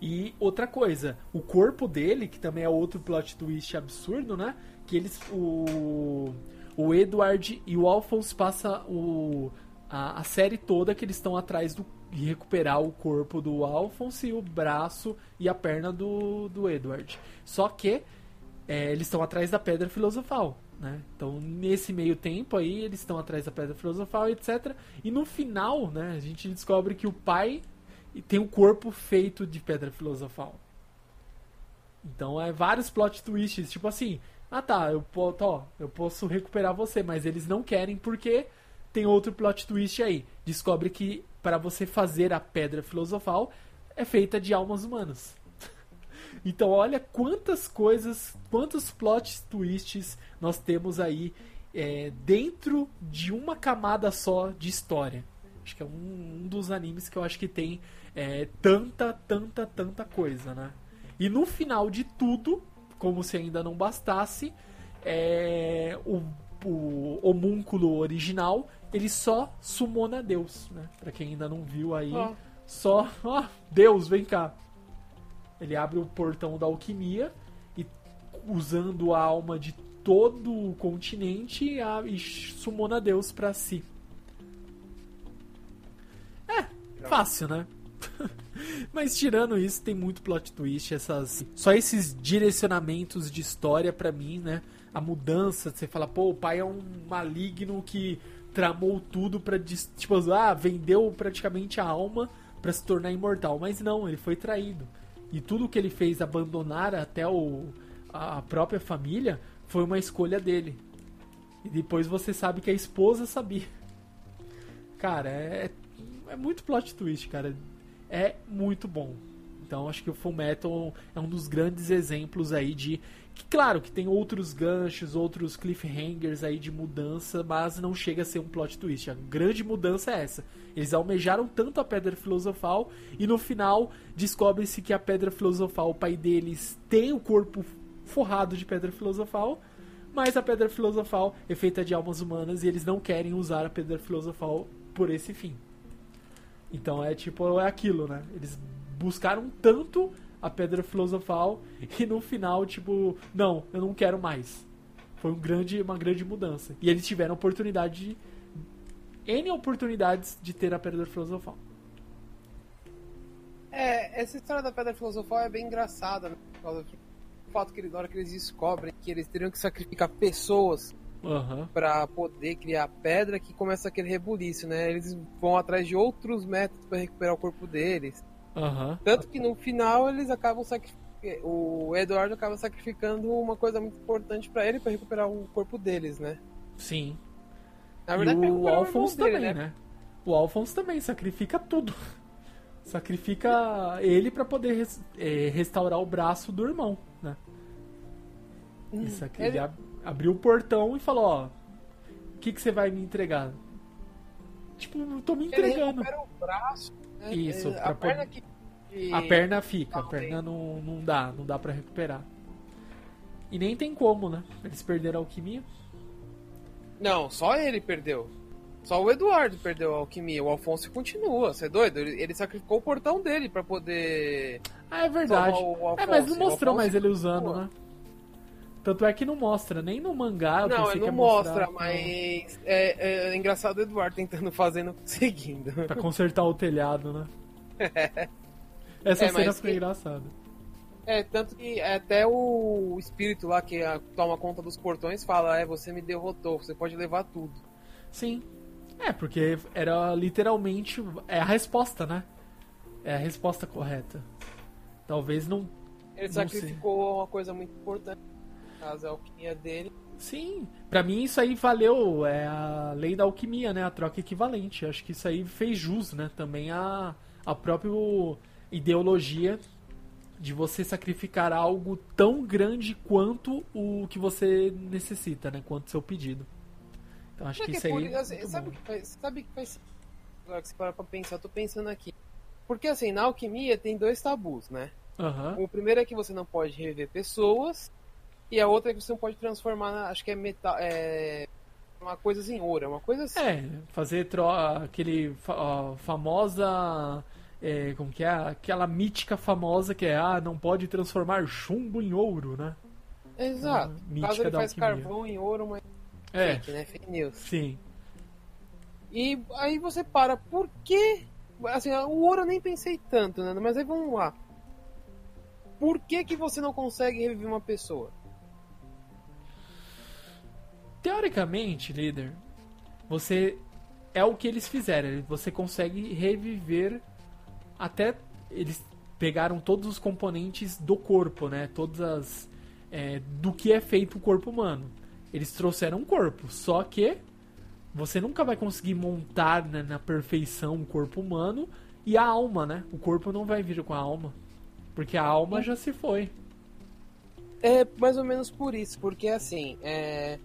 E outra coisa, o corpo dele, que também é outro plot twist absurdo, né? Que eles. O, o Edward e o Alphonse passa o, a, a série toda que eles estão atrás do, de recuperar o corpo do Alphonse o braço e a perna do, do Edward. Só que é, eles estão atrás da pedra filosofal. Né? Então, nesse meio tempo aí, eles estão atrás da pedra filosofal, etc. E no final, né, a gente descobre que o pai tem o corpo feito de pedra filosofal. Então, é vários plot twists, tipo assim, ah tá, eu, eu posso recuperar você, mas eles não querem porque tem outro plot twist aí. Descobre que para você fazer a pedra filosofal é feita de almas humanas. Então olha quantas coisas, quantos plot twists nós temos aí é, dentro de uma camada só de história. Acho que é um, um dos animes que eu acho que tem é, tanta, tanta, tanta coisa, né? E no final de tudo, como se ainda não bastasse, é, o, o homúnculo original ele só sumona Deus, né? Pra quem ainda não viu aí, oh. só, ó, Deus, vem cá. Ele abre o portão da alquimia e usando a alma de todo o continente a, e sumona Deus pra si. É, fácil, né? [laughs] Mas tirando isso, tem muito plot twist, essas só esses direcionamentos de história para mim, né? A mudança, você fala, pô, o pai é um maligno que tramou tudo para tipo, ah, vendeu praticamente a alma para se tornar imortal, mas não, ele foi traído. E tudo que ele fez abandonar até o a própria família foi uma escolha dele. E depois você sabe que a esposa sabia. Cara, é, é muito plot twist, cara é muito bom. Então acho que o Full Metal é um dos grandes exemplos aí de que claro que tem outros ganchos, outros cliffhangers aí de mudança, mas não chega a ser um plot twist. A grande mudança é essa. Eles almejaram tanto a Pedra Filosofal e no final descobre-se que a Pedra Filosofal, o pai deles, tem o corpo forrado de Pedra Filosofal, mas a Pedra Filosofal é feita de almas humanas e eles não querem usar a Pedra Filosofal por esse fim. Então é tipo, é aquilo, né? Eles buscaram tanto a pedra filosofal e no final, tipo, não, eu não quero mais. Foi um grande, uma grande mudança. E eles tiveram oportunidade de. N oportunidades de ter a pedra filosofal. É, essa história da pedra filosofal é bem engraçada, né? Por causa que o fato que, na hora que eles descobrem que eles teriam que sacrificar pessoas uhum. para poder criar pedra que começa aquele rebuliço, né? Eles vão atrás de outros métodos para recuperar o corpo deles. Uhum. Tanto que no final eles acabam sacrificando. O Eduardo acaba sacrificando uma coisa muito importante para ele para recuperar o corpo deles, né? Sim. Na verdade, e o Alphonse também, né? né? O Alphonse também sacrifica tudo. [laughs] Sacrifica ele para poder é, restaurar o braço do irmão, né? Hum, Isso aqui ele abriu o portão e falou, ó, o que, que você vai me entregar? Tipo, eu tô me entregando. Ele o braço? Isso, a perna que... A perna fica, a perna não, não dá, não dá para recuperar. E nem tem como, né? Eles perderam a alquimia. Não, só ele perdeu. Só o Eduardo perdeu a alquimia. O Alfonso continua. Você é doido? Ele, ele sacrificou o portão dele para poder. Ah, é verdade. É, mas não mostrou mais ele usando, continua. né? Tanto é que não mostra, nem no mangá. Eu não, não mostra, mas é, é, engraçado o Eduardo tentando fazer e não conseguindo. Pra consertar o telhado, né? [laughs] Essa é, cena ficou que... engraçada. É, tanto que até o espírito lá que toma conta dos portões fala: É, você me derrotou, você pode levar tudo. Sim. É, porque era literalmente. É a resposta, né? É a resposta correta. Talvez não. Ele sacrificou uma coisa muito importante caso, a alquimia dele. Sim, para mim isso aí valeu, é a lei da alquimia, né? A troca equivalente. Acho que isso aí fez jus, né? Também a, a própria ideologia de você sacrificar algo tão grande quanto o que você necessita, né? Quanto seu pedido. Então acho que, que, isso aí. É assim, sabe, que faz, sabe que faz. Agora que você para pra pensar, eu tô pensando aqui. Porque assim, na alquimia tem dois tabus, né? Uhum. O primeiro é que você não pode reviver pessoas e a outra é que você não pode transformar, acho que é metal. É, uma coisa em ouro, é uma coisa assim. É, fazer tro aquele fa famosa. É, como que é? Aquela mítica famosa que é, ah, não pode transformar chumbo em ouro, né? Exato. Caso mítica ele da faz alquimia. carvão em ouro, mas É, fake, né? Fake news. sim. E aí você para, por que. Assim, o ouro eu nem pensei tanto, né? Mas aí vamos lá. Por que, que você não consegue reviver uma pessoa? Teoricamente, líder, você é o que eles fizeram. Você consegue reviver até eles pegaram todos os componentes do corpo, né? Todas as é, do que é feito o corpo humano. Eles trouxeram um corpo, só que você nunca vai conseguir montar né, na perfeição o corpo humano e a alma, né? O corpo não vai vir com a alma, porque a alma já se foi. É mais ou menos por isso, porque assim, é...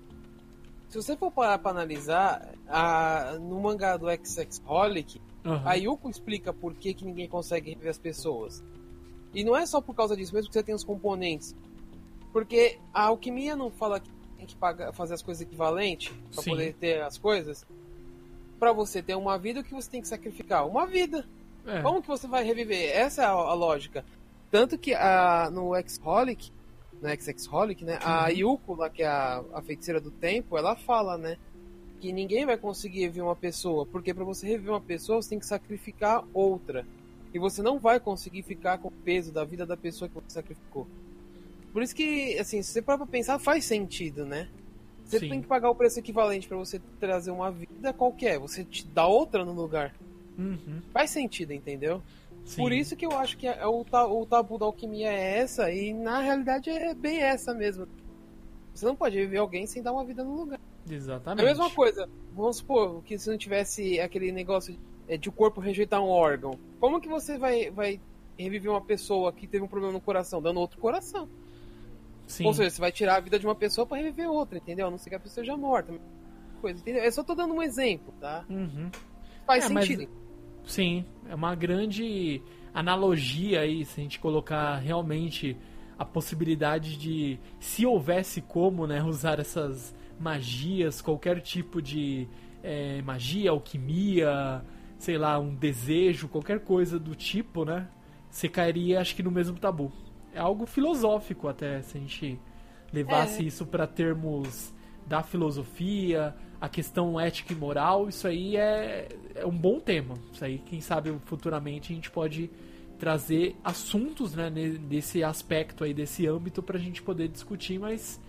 se você for parar pra analisar, a... no mangá do XX Holic, Aham. a Yuko explica por que, que ninguém consegue reviver as pessoas. E não é só por causa disso, mesmo que você tem os componentes. Porque a alquimia não fala que tem que pagar, fazer as coisas equivalentes Sim. poder ter as coisas. Pra você ter uma vida, o que você tem que sacrificar? Uma vida. É. Como que você vai reviver? Essa é a, a lógica. Tanto que a, no X-Holic, no XX-Holic, né? A Yuko, lá, que é a, a feiticeira do tempo, ela fala, né? Que ninguém vai conseguir reviver uma pessoa. Porque pra você reviver uma pessoa, você tem que sacrificar outra. E você não vai conseguir ficar com o peso da vida da pessoa que você sacrificou. Por isso que, assim, se você parar pra pensar, faz sentido, né? Você Sim. tem que pagar o preço equivalente pra você trazer uma vida qualquer. Você te dá outra no lugar. Uhum. Faz sentido, entendeu? Sim. Por isso que eu acho que é- o, ta- o tabu da alquimia é essa, e na realidade é bem essa mesmo. Você não pode viver alguém sem dar uma vida no lugar. É Exatamente. a mesma coisa, vamos supor que se não tivesse aquele negócio é, de o corpo rejeitar um órgão, como que você vai, vai reviver uma pessoa que teve um problema no coração? Dando outro coração. Sim. Ou seja, você vai tirar a vida de uma pessoa pra reviver outra, entendeu? A não ser que a pessoa seja morta. Coisa, entendeu? Eu só tô dando um exemplo, tá? Uhum. Faz É, mas- sentido. Sim, é uma grande analogia aí, se a gente colocar realmente a possibilidade de, se houvesse como, né, usar essas magias, qualquer tipo de é, magia, alquimia, sei lá, um desejo, qualquer coisa do tipo, né, você cairia, acho que no mesmo tabu. É algo filosófico até, se a gente levasse É. isso para termos da filosofia, a questão ética e moral, isso aí é, é um bom tema. Isso aí, quem sabe futuramente a gente pode trazer assuntos né, ne- nesse aspecto aí, desse âmbito pra gente poder discutir, mas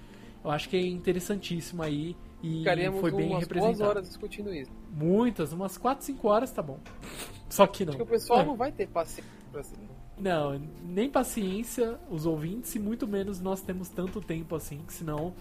eu acho que é interessantíssimo aí e Ficaríamos foi bem umas representado. boas horas discutindo isso. Muitas, umas 4, 5 horas tá bom. [laughs] Só que não. Acho que o pessoal É. não vai ter paciência pra isso. Não, nem paciência os ouvintes e muito menos nós temos tanto tempo assim, que senão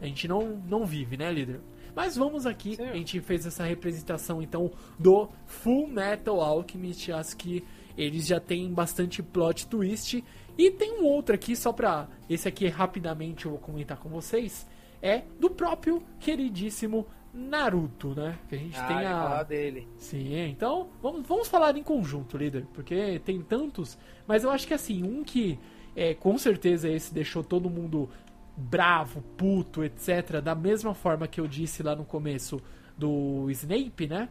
a gente não, não vive, né, líder? Mas vamos aqui, Sim. a gente fez essa representação então do Full Metal Alchemist, acho que eles já têm bastante plot twist. E tem um outro aqui, só pra. Esse aqui rapidamente eu vou comentar com vocês. É do próprio queridíssimo Naruto, né? Que a gente Ah, tem a. falar dele. Sim, então vamos, vamos falar em conjunto, líder, porque tem tantos, mas eu acho que assim, um que é, com certeza esse deixou todo mundo bravo, puto, etc., da mesma forma que eu disse lá no começo do Snape, né?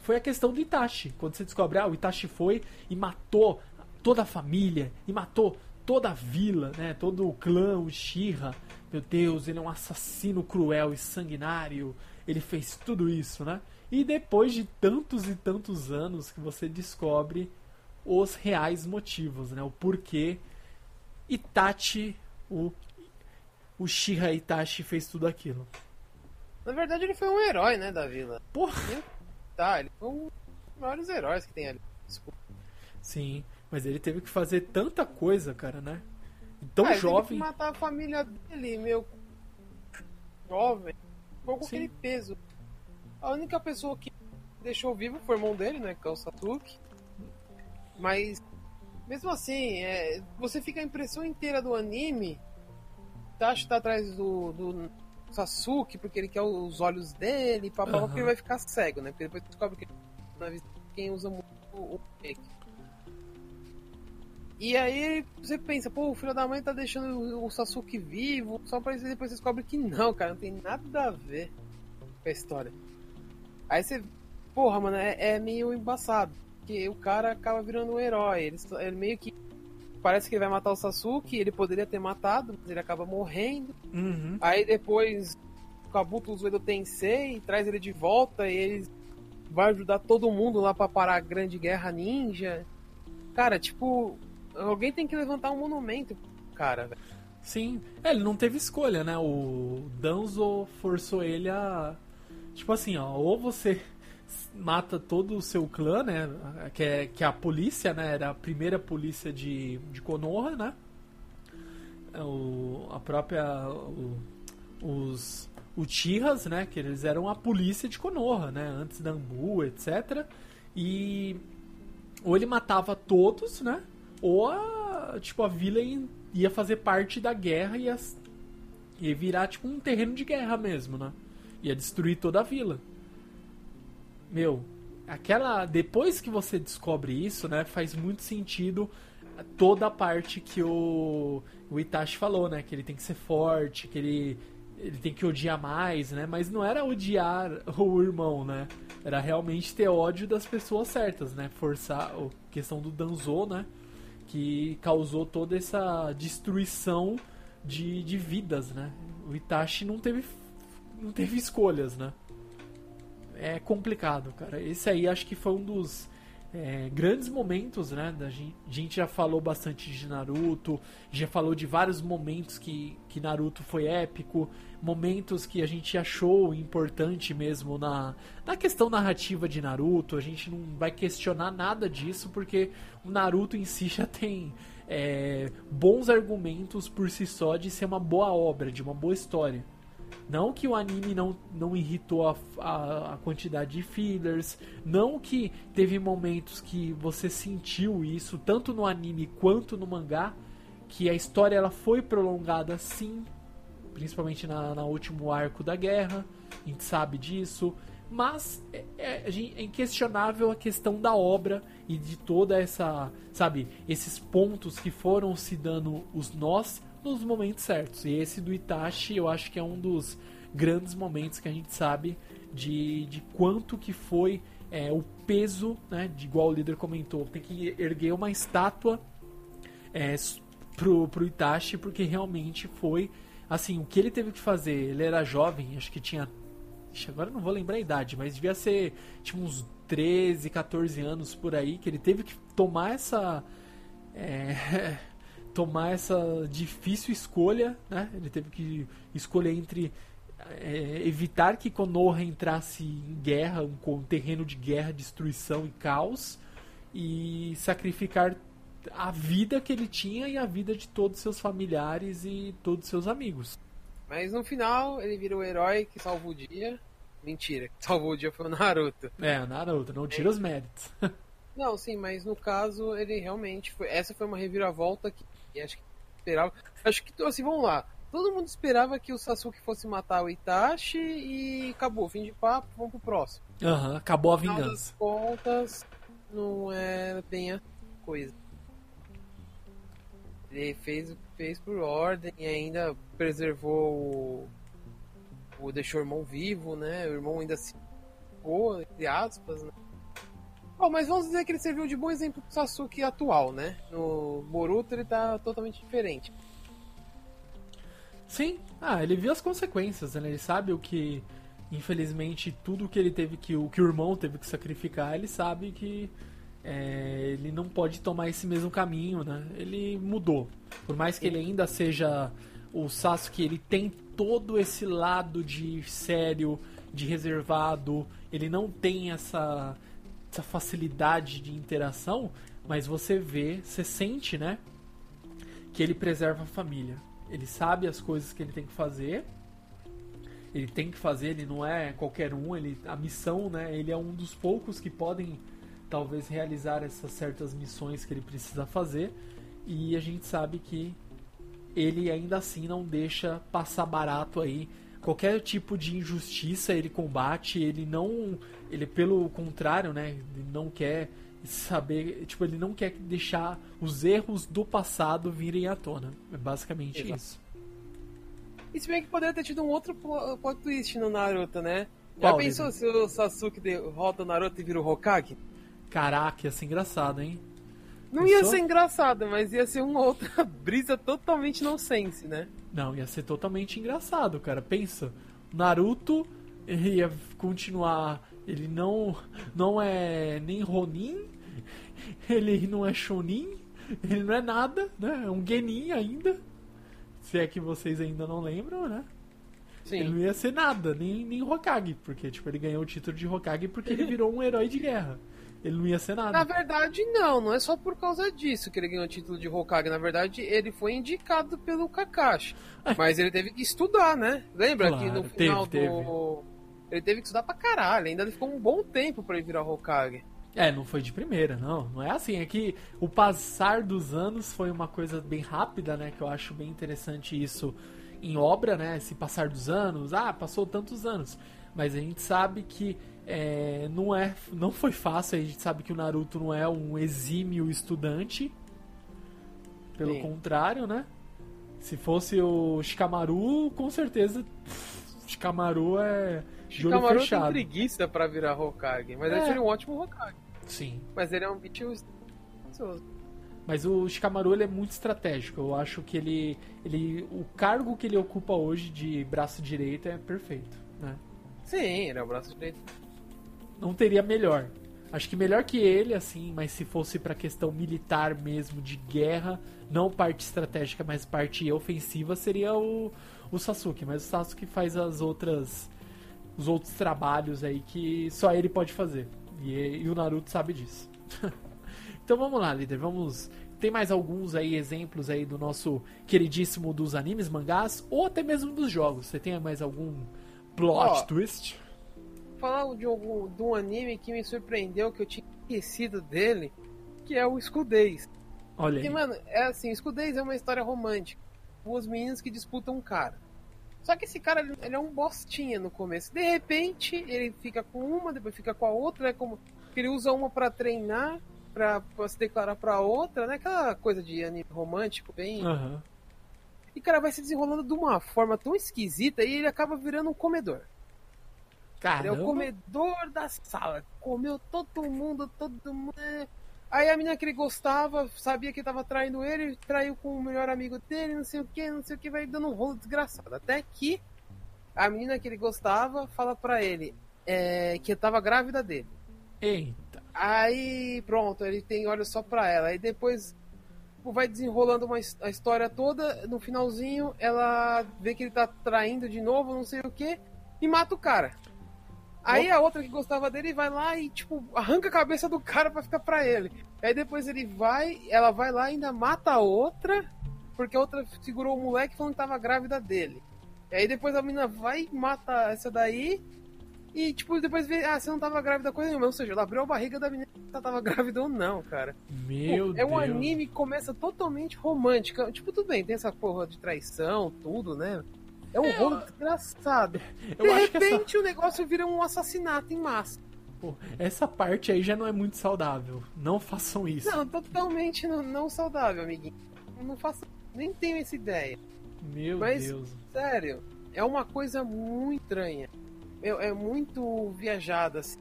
Foi a questão do Itachi. Quando você descobre, ah, o Itachi foi e matou toda a família, e matou toda a vila, né? Todo o clã, o Shira. Meu Deus, ele é um assassino cruel e sanguinário. Ele fez tudo isso, né? E depois de tantos e tantos anos que você descobre os reais motivos, né? O porquê Itachi, o, o Shira Itachi fez tudo aquilo. Na verdade, ele foi um herói, né, da vila. Porra! Tá, ele foi um dos maiores heróis que tem ali. Desculpa. Sim, mas ele teve que fazer tanta coisa, cara, né? Tão Ah, ele teve jovem. que matar a família dele, meu. Jovem. Ficou com Sim. aquele peso. A única pessoa que deixou vivo foi o irmão dele, né? Que é o Sasuke. Mas, mesmo assim, é, você fica a impressão inteira do anime. Tashi tá atrás do, do Sasuke porque ele quer os olhos dele, papapá, Aham. porque ele vai ficar cego, né? Porque depois descobre que vista quem usa muito o fake. E aí você pensa, pô, o filho da mãe tá deixando o- Sasuke vivo, só pra depois você descobre que não, cara, não tem nada a ver. com a história. Aí você, porra, mano, é, é meio embaçado. Porque o cara acaba virando um herói. Ele, ele meio que. Parece que ele vai matar o Sasuke, ele poderia ter matado, mas ele acaba morrendo. Uhum. Aí depois o Kabuto usa o Edo Tensei, traz ele de volta e ele vai ajudar todo mundo lá pra parar a grande guerra ninja. Cara, tipo, alguém tem que levantar um monumento, cara, velho. Sim, é, ele não teve escolha, né? O Danzo forçou ele a. Tipo assim, ó, ou você mata todo o seu clã, né? Que é, que é a polícia, né? Era a primeira polícia de, de Konoha, né? O, a própria. O, os Uchihas, né? Que eles eram a polícia de Konoha, né? Antes da Ambu, etc. E. Ou ele matava todos, né? Ou a, tipo, a vila ia fazer parte da guerra e ia, ia virar tipo um terreno de guerra mesmo, né? Ia destruir toda a vila. Meu, aquela. Depois que você descobre isso, né? Faz muito sentido toda a parte que o, o Itachi falou, né? Que ele tem que ser forte, que ele, ele tem que odiar mais, né? Mas não era odiar o irmão, né? Era realmente ter ódio das pessoas certas, né? Forçar a questão do Danzo, né? Que causou toda essa destruição de, de vidas, né? O Itachi não teve, não teve escolhas, né? É complicado, cara. Esse aí acho que foi um dos é, grandes momentos, né? Da gente, a gente já falou bastante de Naruto, já falou de vários momentos que, que Naruto foi épico, momentos que a gente achou importante mesmo na, na questão narrativa de Naruto. A gente não vai questionar nada disso, porque o Naruto em si [laughs] já tem é, bons argumentos por si só de ser uma boa obra, de uma boa história. Não que o anime não, não irritou a, a, a, quantidade de fillers, não que teve momentos que você sentiu isso, tanto no anime quanto no mangá, que a história ela foi prolongada sim, principalmente na, na último arco da guerra, a gente sabe disso, mas é, é, é inquestionável a questão da obra e de toda essa, sabe, esses pontos que foram se dando os nós nos momentos certos. E esse do Itachi eu acho que é um dos grandes momentos que a gente sabe de, de quanto que foi é, o peso, né, de igual o líder comentou, tem que erguer uma estátua é, pro, pro Itachi, porque realmente foi assim, o que ele teve que fazer, ele era jovem, acho que tinha agora não vou lembrar a idade, mas devia ser tipo uns 13, 14 anos por aí, que ele teve que tomar essa é, [laughs] tomar essa difícil escolha, né? Ele teve que escolher entre é, evitar que Konoha entrasse em guerra, um, um terreno de guerra, destruição e caos, e sacrificar a vida que ele tinha e a vida de todos seus familiares e todos seus amigos. Mas no final ele virou o herói que salvou o dia. Mentira, que salvou o dia foi o Naruto. É, o Naruto, não tira é. os méritos. [laughs] não, sim, mas no caso ele realmente foi. Essa foi uma reviravolta que acho que esperava. Acho que, assim, vamos lá. Todo mundo esperava que o Sasuke fosse matar o Itachi e acabou. Fim de papo, vamos pro próximo. Aham, uhum, acabou a vingança. das contas, não é bem a coisa. Ele fez, fez por ordem e ainda preservou o, o deixou o irmão vivo, né? O irmão ainda se ficou, entre aspas, né? Bom, mas vamos dizer que ele serviu de bom exemplo pro Sasuke atual, né? No Boruto ele tá totalmente diferente. Sim, ah, ele viu as consequências, né? Ele sabe o que, infelizmente, tudo que ele teve que. O que o irmão teve que sacrificar, ele sabe que é, ele não pode tomar esse mesmo caminho, né? Ele mudou. Por mais que ele ainda seja o Sasuke, ele tem todo esse lado de sério, de reservado, ele não tem essa essa facilidade de interação, mas você vê, você sente, né? Que ele preserva a família. Ele sabe as coisas que ele tem que fazer. Ele tem que fazer, ele não é qualquer um, ele a missão, né? Ele é um dos poucos que podem talvez realizar essas certas missões que ele precisa fazer. E a gente sabe que ele ainda assim não deixa passar barato aí qualquer tipo de injustiça ele combate, ele não, ele pelo contrário, né, ele não quer saber, tipo, ele não quer deixar os erros do passado virem à tona. É basicamente Exato. isso. E se bem que poderia ter tido um outro plot twist no Naruto, né? Já Qual, pensou se o Sasuke derrota o Naruto e vira o Hokage? Caraca, ia ser engraçado, hein? Não ia Pensou? ser engraçado, mas ia ser uma outra [laughs] brisa totalmente nonsense, né? Não, ia ser totalmente engraçado, cara. Pensa, Naruto ia continuar. Ele não, não é nem Ronin, [laughs] ele não é Shonin, ele não é nada, né? É um Genin ainda. Se é que vocês ainda não lembram, né? Ele não Sim. ia ser nada, nem, nem Hokage, porque tipo, ele ganhou o título de Hokage porque ele virou um herói de guerra. [laughs] Ele não ia ser nada. Na verdade, não, não é só por causa disso que ele ganhou o título de Hokage. Na verdade, ele foi indicado pelo Kakashi. Mas ele teve que estudar, né? Lembra que no Claro, final teve, do. Ele teve que estudar pra caralho, ainda ficou um bom tempo pra ele virar Hokage. É, não foi de primeira, não. Não é assim. É que o passar dos anos foi uma coisa bem rápida, né? Que eu acho bem interessante isso em obra, né? Esse passar dos anos. Ah, passou tantos anos. Mas a gente sabe que é, não, é, não foi fácil. A gente sabe que o Naruto não é um exímio estudante. Pelo Sim. contrário, né? Se fosse o Shikamaru, com certeza. pff, Shikamaru é. Shikamaru tem fechado. preguiça pra virar Hokage, mas É. ele seria um ótimo Hokage. Sim. Mas ele é um bicho. Mas o Shikamaru ele é muito estratégico. Eu acho que ele, ele. O cargo que ele ocupa hoje de braço direito é perfeito. Né? Sim, ele é o braço direito. Não teria melhor. Acho que melhor que ele, assim, mas se fosse pra questão militar mesmo, de guerra, não parte estratégica, mas parte ofensiva, seria o, o Sasuke. Mas o Sasuke faz as outras. os outros trabalhos aí que só ele pode fazer. E, e o Naruto sabe disso. [laughs] então vamos lá, líder, vamos. Tem mais alguns aí exemplos aí do nosso queridíssimo dos animes, mangás, ou até mesmo dos jogos. Você tem mais algum plot Ó, twist? Falar de, algum, de um anime que me surpreendeu, que eu tinha esquecido dele, que é o Escudez. Olha Porque, aí. mano, é assim, Escudez é uma história romântica. Duas meninas que disputam um cara. Só que esse cara, ele é um bostinha no começo. De repente, ele fica com uma, depois fica com a outra. É como que ele usa uma pra treinar, pra, pra se declarar pra outra, né? Aquela coisa de anime romântico, bem... Aham. E, cara, vai se desenrolando de uma forma tão esquisita e ele acaba virando um comedor. Ele é o Caramba. comedor da sala. Comeu todo mundo, todo mundo. Aí a menina que ele gostava, sabia que tava traindo ele, traiu com o melhor amigo dele, não sei o que, não sei o que, vai dando um rolo desgraçado. Até que a menina que ele gostava fala pra ele é, que tava grávida dele. Eita. Aí pronto, ele tem olhos só pra ela. Aí depois tipo, vai desenrolando uma, a história toda. No finalzinho, ela vê que ele tá traindo de novo, não sei o que, e mata o cara. Aí a outra que gostava dele vai lá e, tipo, arranca a cabeça do cara pra ficar pra ele. Aí depois ele vai, ela vai lá e ainda mata a outra, porque a outra segurou o moleque falando que tava grávida dele. E aí depois a menina vai e mata essa daí. E, tipo, depois vê, ah, você não tava grávida coisa nenhuma. Ou seja, ela abriu a barriga da menina se ela tava grávida ou não, cara. Meu Pô, Deus. é um anime que começa totalmente romântico. Tipo, tudo bem, tem essa porra de traição, tudo, né? É um rolo desgraçado. Eu de que essa, repente o negócio vira um assassinato em massa. pô, essa parte aí já não é muito saudável. Não façam isso. Não, totalmente não, não saudável, amiguinho. Não faço. Nem tenho essa ideia. Meu Mas- Deus. Sério, é uma coisa muito estranha. É, é muito viajada, assim.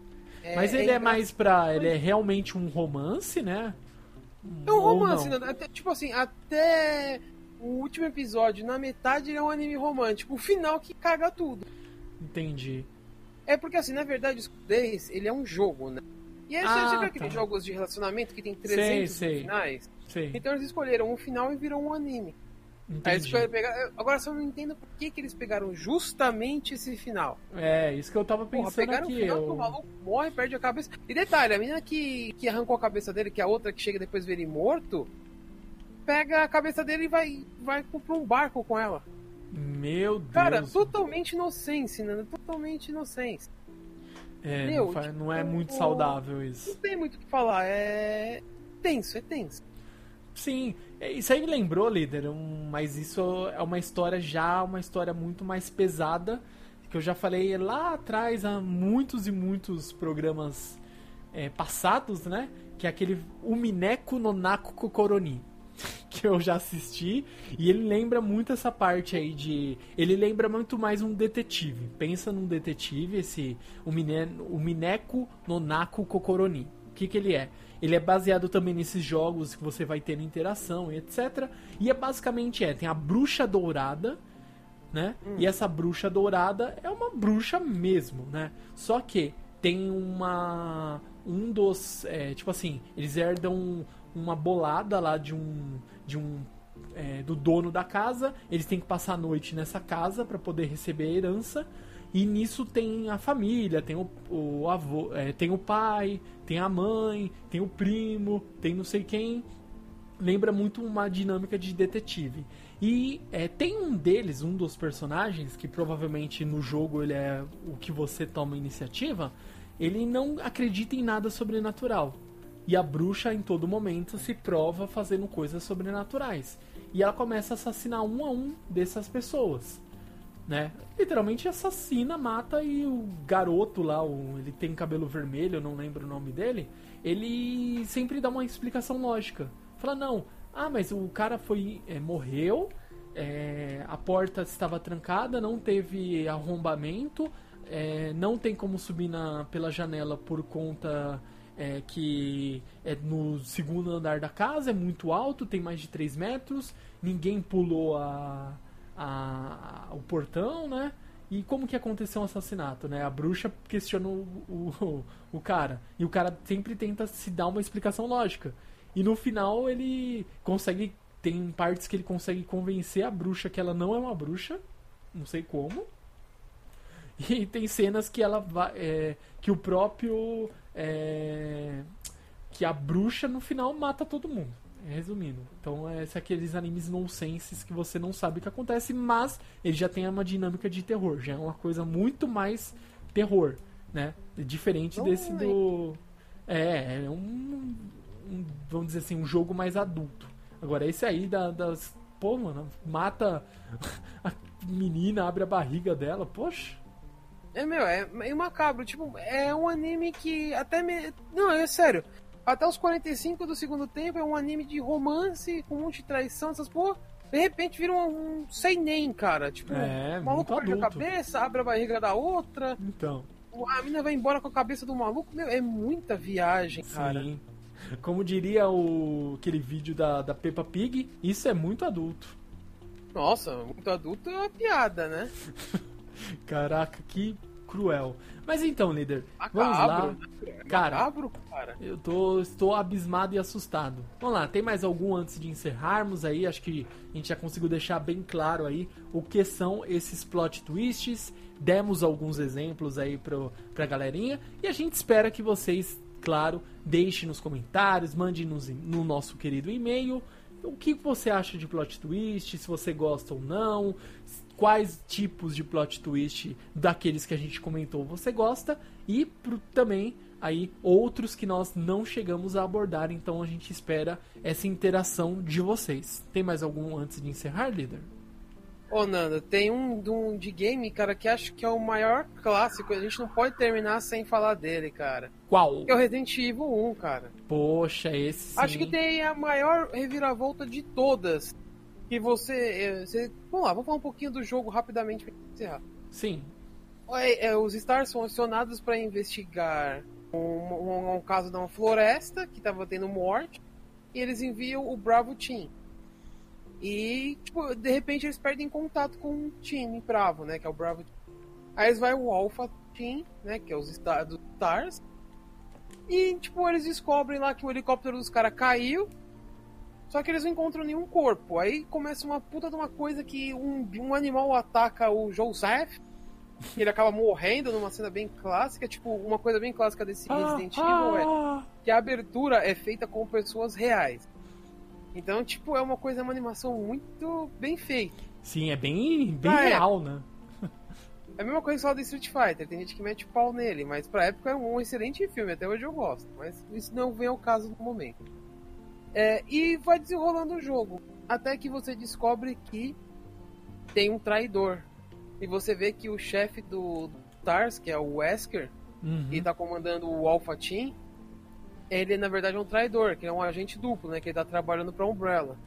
Mas ele é, engra- mais pra. Ele é realmente um romance, né? É um romance, né? Até- tipo assim, até o último episódio, na metade, ele é um anime romântico. O final que caga tudo. Entendi. É porque, assim, na verdade, o Escudez, ele é um jogo, né? E aí, Ah, você viu aqueles tá. jogos de relacionamento que tem 300 sei. finais? Sei. Então eles escolheram um final e virou um anime. Pegar... Agora só não entendo por que, que eles pegaram justamente esse final. É, isso que eu tava Porra, pensando pegaram aqui. o final que o Eu... maluco morre, perde a cabeça. E detalhe, a menina que, que arrancou a cabeça dele, que é a outra que chega depois ver ele morto, pega a cabeça dele e vai, vai pra um barco com ela. Meu Deus. Cara, totalmente inocência, né? Totalmente inocência. é, meu, não, fa- tipo, não é muito o- saudável isso. Não tem muito o que falar, é tenso, é tenso. Sim, é, isso aí me lembrou, líder, um, mas isso é uma história já, uma história muito mais pesada, que eu já falei lá atrás, há muitos e muitos programas é, passados, né? Que é aquele Umineko no Naku Kokoroni. [laughs] que eu já assisti. E ele lembra muito essa parte aí de. Ele lembra muito mais um detetive. Pensa num detetive, esse. O, Mine, o Mineko Nonako Kokoroni. O que, que ele é? Ele é baseado também nesses jogos que você vai tendo interação e etc. E é basicamente é, tem a bruxa dourada, né? Hum. E essa bruxa dourada é uma bruxa mesmo, né? Só que tem uma um dos é, tipo assim eles herdam uma bolada lá de um de um é, do dono da casa. Eles têm que passar a noite nessa casa para poder receber a herança. E nisso tem a família tem o, o avô é, tem o pai tem a mãe tem o primo tem não sei quem. Lembra muito uma dinâmica de detetive. E é, tem um deles, um dos personagens, que provavelmente no jogo ele é o que você toma iniciativa, ele não acredita em nada sobrenatural. E a bruxa, em todo momento, se prova fazendo coisas sobrenaturais. E ela começa a assassinar um a um dessas pessoas. Né? Literalmente assassina, mata e o garoto lá, o, ele tem cabelo vermelho, eu não lembro o nome dele, ele sempre dá uma explicação lógica. Fala, não, ah, mas o cara foi. É, morreu, é, a porta estava trancada, não teve arrombamento, é, não tem como subir na, pela janela por conta é, que é no segundo andar da casa, é muito alto, tem mais de 3 metros, ninguém pulou a, a, a, o portão, né? E como que aconteceu o assassinato, né? A bruxa questiona o, o, o cara. E o cara sempre tenta se dar uma explicação lógica. E no final ele consegue. Tem partes que ele consegue convencer a bruxa que ela não é uma bruxa. Não sei como. E tem cenas que ela vai. É, que o próprio. É, que a bruxa no final mata todo mundo. Resumindo. Então, é, é aqueles animes nonsenses que você não sabe o que acontece, mas ele já tem uma dinâmica de terror. Já é uma coisa muito mais terror, né? Diferente desse do. É, é um, um, vamos dizer assim, um jogo mais adulto. Agora, esse aí da, das. Pô, mano, mata [laughs] a menina, abre a barriga dela, poxa. É, meu, é meio macabro. Tipo, é um anime que até me. Não, é sério. Até os 45 do segundo tempo é um anime de romance com um monte de traição, essas porra. De repente vira um, um sem nem, cara. Tipo, é, o maluco perde a cabeça, abre a barriga da outra. Então. A menina vai embora com a cabeça do maluco. Meu, é muita viagem, cara. Sim. Como diria o aquele vídeo da, da Peppa Pig, isso é muito adulto. Nossa, muito adulto é uma piada, né? [laughs] Caraca, que cruel. Mas então, líder, vamos lá. Cara, Macabro, cara, eu tô, estou abismado e assustado. Vamos lá, tem mais algum antes de encerrarmos aí? Acho que a gente já conseguiu deixar bem claro aí o que são esses plot twists. Demos alguns exemplos aí pro, pra galerinha. E a gente espera que vocês, claro, deixem nos comentários, mandem nos, no nosso querido e-mail o que você acha de plot twist, se você gosta ou não, quais tipos de plot twist daqueles que a gente comentou você gosta e pro, também aí outros que nós não chegamos a abordar, então a gente espera essa interação de vocês. Tem mais algum antes de encerrar, líder? Ô, Nando, tem um, um de game, cara, que acho que é o maior clássico. A gente não pode terminar sem falar dele, cara. Qual? Que é o Resident Evil 1, cara. Poxa, esse sim. Acho que tem a maior reviravolta de todas que você, é, você. Vamos lá, vamos falar um pouquinho do jogo rapidamente pra encerrar. Sim. É, é, os Stars são acionados para investigar um, um, um, caso de uma floresta que estava tendo morte e eles enviam o Bravo Team. E, tipo, de repente eles perdem contato com um time Bravo, né? Que é o Bravo. Aí eles vai o Alpha Team, né? Que é os Stars. E, tipo, eles descobrem lá que o helicóptero dos caras caiu só que eles não encontram nenhum corpo. Aí começa uma puta de uma coisa que um, um animal ataca o Joseph. Ele acaba morrendo numa cena bem clássica. Tipo, uma coisa bem clássica desse ah, Resident Evil é ah. que a abertura é feita com pessoas reais. Então, tipo, é uma coisa, uma animação muito bem feita. Sim, é bem, bem ah, real, é. né? É a mesma coisa só do Street Fighter, tem gente que mete pau nele, mas pra época é um excelente filme, até hoje eu gosto. Mas isso não vem ao caso no momento. É, e vai desenrolando o jogo. Até que você descobre que tem um traidor. E você vê que o chefe do Tars, que é o Wesker, uhum. que tá comandando o Alpha Team, ele na verdade é um traidor, que é um agente duplo, né? Que ele tá trabalhando pra Umbrella.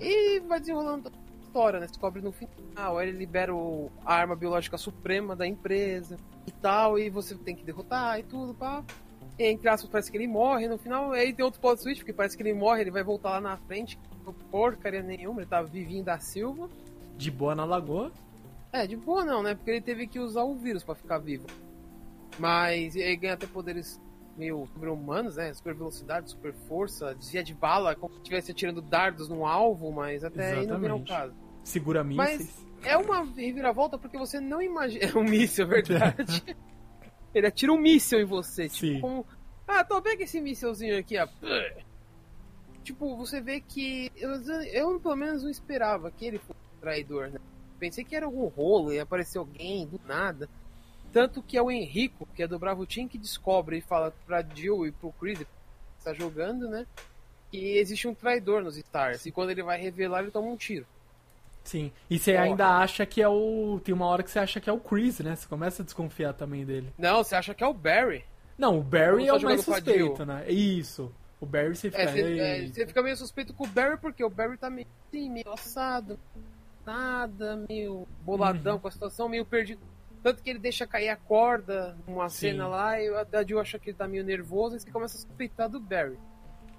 E vai desenrolando a história, né? Descobre no final, ele libera o, a arma biológica suprema da empresa e tal, e você tem que derrotar e tudo, pá. E, entre aspas, parece que ele morre no final. Aí tem outro plot switch, porque parece que ele morre, ele vai voltar lá na frente. Porcaria nenhuma, ele tá vivinho da Silva. De boa na lagoa. É, de boa não, né? Porque ele teve que usar o vírus para ficar vivo. Mas ele ganha até poderes meio sobre-humanos, né? Super velocidade, super força, desvia de bala, como se estivesse atirando dardos num alvo, mas até aí não vem o caso. Segura mísseis. Mas é uma reviravolta porque você não imagina. É um míssil, é verdade. [laughs] [laughs] ele atira um míssil em você, tipo, Sim. como. Ah, tô pega esse mísselzinho aqui, ó. [laughs] Tipo, você vê que. Eu, eu pelo menos não esperava que ele fosse um traidor, né? Pensei que era algum rolo, ia aparecer alguém do nada. Tanto que é o Henrico, que é do Bravo Team, que descobre e fala pra Jill e pro Chris, que está jogando, né? Que existe um traidor nos Stars. E quando ele vai revelar, ele toma um tiro. Sim. E você Porra. ainda acha que é o. Tem uma hora que você acha que é o Chris, né? Você começa a desconfiar também dele. Não, você acha que é o Barry. Não, o Barry é só o mais suspeito, né? Isso. O Barry você fica. É, você, é, você fica meio suspeito com o Barry, porque o Barry tá meio assim, meio assado, nada, meio boladão Uhum. com a situação, meio perdido. Tanto que ele deixa cair a corda numa Sim. cena lá e a Jill acha que ele tá meio nervoso e você começa a suspeitar do Barry.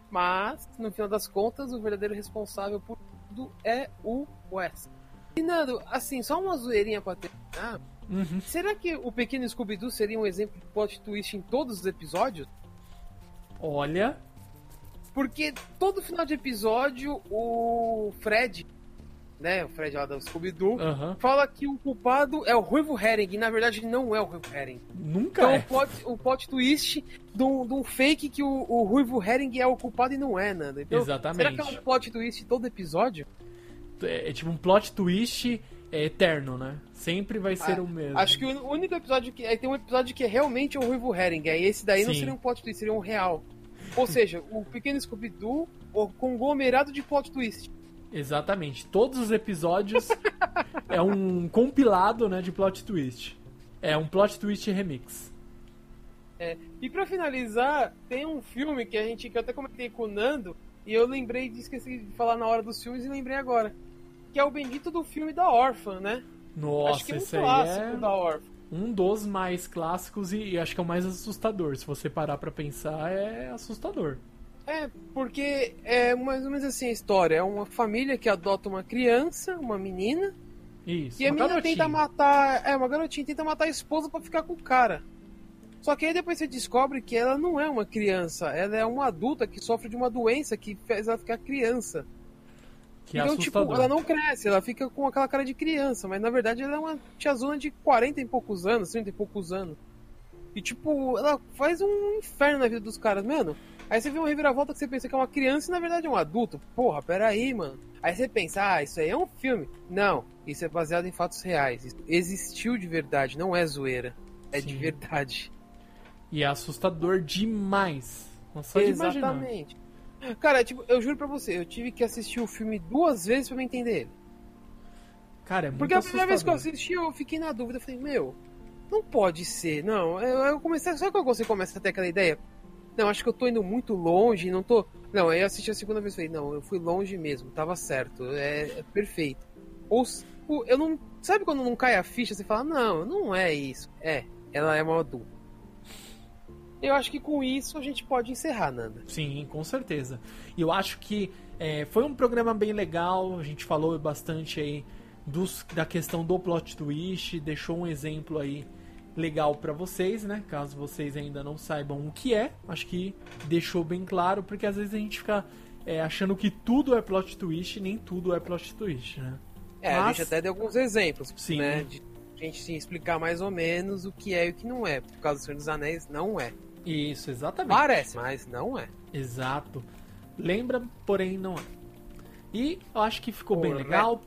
Mas, no final das contas, o verdadeiro responsável por tudo é o Wes. E Nando, assim, só uma zoeirinha pra terminar. Uhum. Será que o pequeno Scooby-Doo seria um exemplo de plot twist em todos os episódios? Olha. Porque todo final de episódio o Fred, né, o Fred lá do Scooby-Doo, fala que o culpado é o Ruivo Herring, e na verdade ele não é o Ruivo Herring. Nunca Então é. o, plot, o plot twist de um, fake que o, o Ruivo Herring é o culpado e não é, Nanda. Então, Exatamente. Será que é um plot twist todo episódio? É, é tipo um plot twist é, eterno, né? Sempre vai ser Ah, o mesmo. Acho que o único episódio que. Aí tem um episódio que é realmente o Ruivo Herring, aí esse daí não Sim. seria um plot twist, seria um real. Ou seja, o pequeno Scooby-Doo, o conglomerado de plot twist. Exatamente. Todos os episódios é um compilado, né, de plot twist. É um plot twist remix. É, e pra finalizar, tem um filme que a gente que eu até comentei com o Nando e eu lembrei de esqueci de falar na hora dos filmes e lembrei agora. Que é o bendito do filme da órfã, né? Nossa, Acho que é um esse aí clássico é da órfã. um dos mais clássicos e, e acho que é o mais assustador. Se você parar pra pensar, é assustador. É, porque é mais ou menos assim a história. É uma família que adota uma criança, uma menina, Isso. e a menina garotinha. tenta matar. É, uma garotinha tenta matar a esposa pra ficar com o cara. Só que aí depois você descobre que ela não é uma criança, ela é uma adulta que sofre de uma doença que fez ela ficar criança. Que é então, tipo, assustador. ela não cresce, ela fica com aquela cara de criança, mas na verdade ela é uma tiazona de 40 e poucos anos, 30 e poucos anos. E tipo, ela faz um inferno na vida dos caras, mano. Aí você vê uma reviravolta que você pensa que é uma criança e na verdade é um adulto. Porra, peraí, mano. Aí você pensa, ah, isso aí é um filme. Não, isso é baseado em fatos reais. Isso existiu de verdade, não é zoeira. É de Sim. verdade. E é assustador demais. Nossa, Só de. Exatamente. Cara, tipo, eu juro pra você, eu tive que assistir o filme duas vezes pra me entender ele. Cara, é muito Porque a primeira vez que eu assisti, eu fiquei na dúvida. Falei, meu, não pode ser. Não, eu, eu comecei. Sabe quando você começa a ter aquela ideia? Não, acho que eu tô indo muito longe, não tô. Não, aí eu assisti a segunda vez e falei, não, eu fui longe mesmo, tava certo, é, é perfeito. Ou eu não. Sabe quando não cai a ficha, você fala, não, não é isso. É, ela é uma adulta. Eu acho que com isso a gente pode encerrar, Nanda. Sim, com certeza. E eu acho que é, foi um programa bem legal. A gente falou bastante aí dos, da questão do plot twist, deixou um exemplo aí legal pra vocês, né? Caso vocês ainda não saibam o que é, acho que deixou bem claro, porque às vezes a gente fica é, achando que tudo é plot twist e nem tudo é plot twist, né? É, a Mas- gente até deu alguns exemplos, Sim. né? De a gente sim, explicar mais ou menos o que é e o que não é. Por causa do Senhor dos Anéis, não é. Isso, exatamente. Parece, mas não é. Exato. Lembra, porém não é. E eu acho que ficou bem legal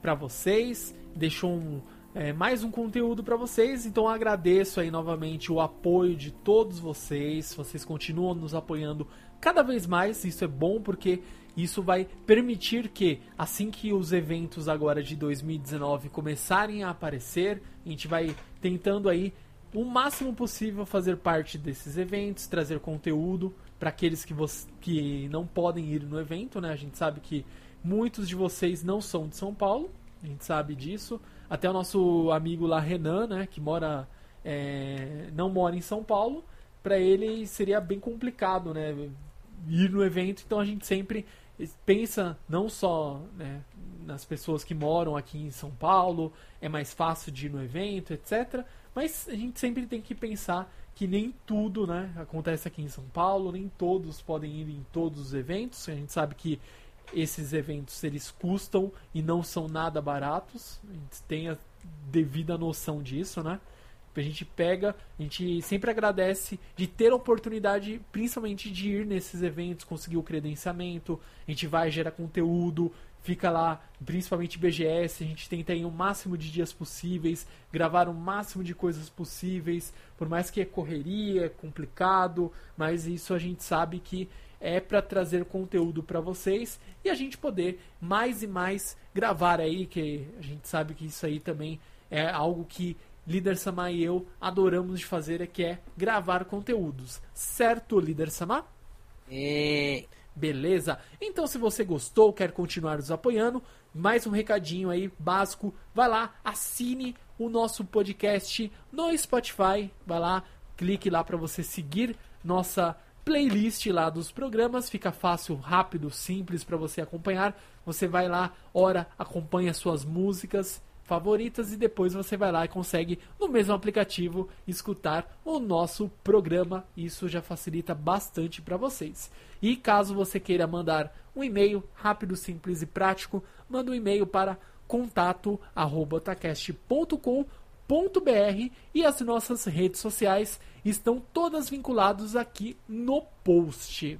pra vocês. Deixou um, é, mais um conteúdo pra vocês. Então agradeço aí novamente o apoio de todos vocês. Vocês continuam nos apoiando cada vez mais. Isso é bom porque isso vai permitir que, assim que os eventos agora de 2019 começarem a aparecer, a gente vai tentando aí o máximo possível fazer parte desses eventos, trazer conteúdo para aqueles que, que não podem ir no evento, né? A gente sabe que muitos de vocês não são de São Paulo, a gente sabe disso. Até o nosso amigo lá, Renan, né? Que mora. É, não mora em São Paulo. Para ele seria bem complicado, né? Ir no evento, então a gente sempre pensa não só né, nas pessoas que moram aqui em São Paulo, é mais fácil de ir no evento, etc. Mas a gente sempre tem que pensar que nem tudo né, acontece aqui em São Paulo, nem todos podem ir em todos os eventos. A gente sabe que esses eventos eles custam e não são nada baratos. A gente tem a devida noção disso, né? A gente pega, a gente sempre agradece de ter a oportunidade, principalmente de ir nesses eventos, conseguir o credenciamento, a gente vai gerar conteúdo, fica lá, principalmente BGS, a gente tenta ir o máximo de dias possíveis, gravar o máximo de coisas possíveis, por mais que é correria, é complicado, mas isso a gente sabe que é para trazer conteúdo para vocês e a gente poder mais e mais gravar aí, que a gente sabe que isso aí também é algo que Líder Sama e eu adoramos de fazer, é que é gravar conteúdos. Certo, Líder Sama? É. Beleza? Então, se você gostou, quer continuar nos apoiando, mais um recadinho aí básico, vai lá, assine o nosso podcast no Spotify, vai lá, clique lá para você seguir nossa playlist lá dos programas, fica fácil, rápido, simples para você acompanhar. Você vai lá, ora, acompanha suas músicas favoritas e depois você vai lá e consegue no mesmo aplicativo escutar o nosso programa. Isso já facilita bastante para vocês. E caso você queira mandar um e-mail rápido, simples e prático, manda um e-mail para contato@otacast.com.br e as nossas redes sociais estão todas vinculadas aqui no post.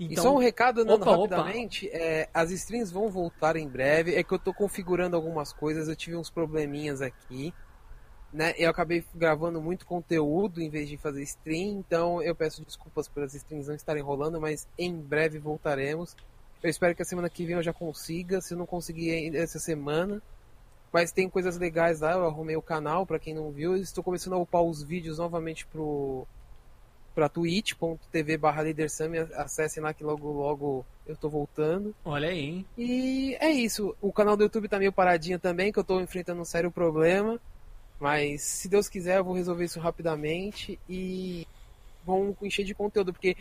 Então, e só um recado dando rapidamente, é, as strings vão voltar em breve. É que eu estou configurando algumas coisas, eu tive uns probleminhas aqui. Né? Eu acabei gravando muito conteúdo em vez de fazer stream, então eu peço desculpas pelas strings não estarem rolando, mas em breve voltaremos. Eu espero que a semana que vem eu já consiga, se eu não conseguir essa semana. Mas tem coisas legais lá, eu arrumei o canal, para quem não viu. Estou começando a upar os vídeos novamente pro para twitch.tv barra acessem lá que logo logo eu tô voltando. Olha aí, hein? E é isso. O canal do YouTube tá meio paradinho também, que eu tô enfrentando um sério problema. Mas se Deus quiser, eu vou resolver isso rapidamente e vão encher de conteúdo, porque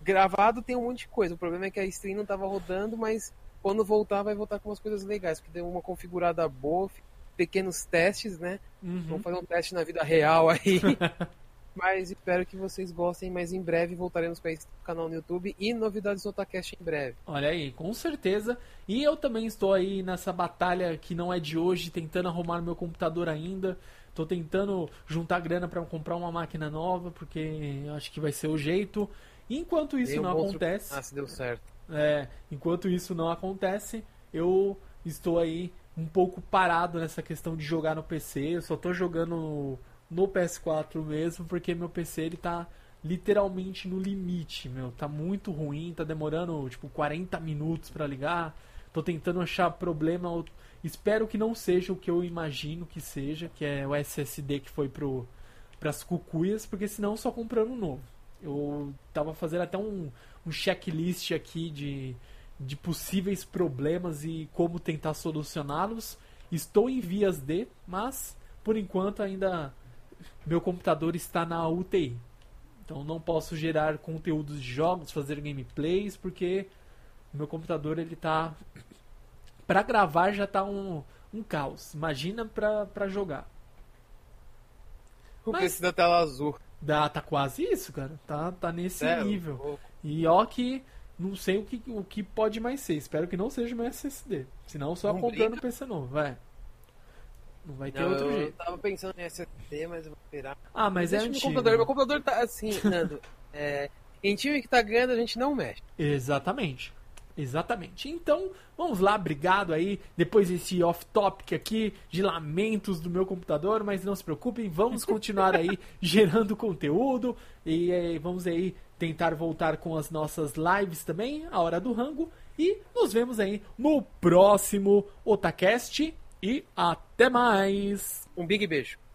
gravado tem um monte de coisa. O problema é que a stream não tava rodando, mas quando voltar vai voltar com umas coisas legais, porque deu uma configurada boa, pequenos testes, né? Uhum. Vamos fazer um teste na vida real aí. [laughs] Mas espero que vocês gostem, mas em breve voltaremos com esse canal no YouTube e novidades do Otacast em breve. Olha aí, com certeza. E eu também estou aí nessa batalha que não é de hoje, tentando arrumar meu computador ainda. Estou tentando juntar grana para comprar uma máquina nova, porque acho que vai ser o jeito. Enquanto isso não acontece. Ah, se deu certo. É, enquanto isso não acontece, eu estou aí um pouco parado nessa questão de jogar no PC. Eu só estou jogando no PS4 mesmo, porque meu PC ele tá literalmente no limite, meu. Tá muito ruim, tá demorando tipo 40 minutos para ligar. Tô tentando achar problema. Espero que não seja o que eu imagino que seja, que é o SSD que foi pro pras cucuias, porque senão só comprando um novo. Eu tava fazendo até um, um checklist aqui de, de possíveis problemas e como tentar solucioná-los. Estou em vias de, mas por enquanto ainda meu computador está na UTI. Então não posso gerar conteúdos de jogos, fazer gameplays, porque meu computador ele tá para gravar já tá um, um caos. Imagina pra, pra jogar. O preço da tela azul. Dá, tá quase isso, cara. Tá, tá nesse nível. E ó que não sei o que, o que pode mais ser. Espero que não seja meu SSD. Senão só não comprando brinca. PC novo, vai. Não vai ter não, outro eu jeito. Eu tava pensando em SSD, mas eu vou esperar. Ah, mas é antigo. Meu computador, meu computador tá assim, Nando. é, em time que tá ganhando, a gente não mexe. Exatamente. Exatamente. Então, vamos lá, obrigado aí. Depois desse off-topic aqui de lamentos do meu computador, mas não se preocupem, vamos continuar aí [laughs] gerando conteúdo e é, vamos aí tentar voltar com as nossas lives também, a hora do rango. E nos vemos aí no próximo Otacast e até mais. Um big beijo.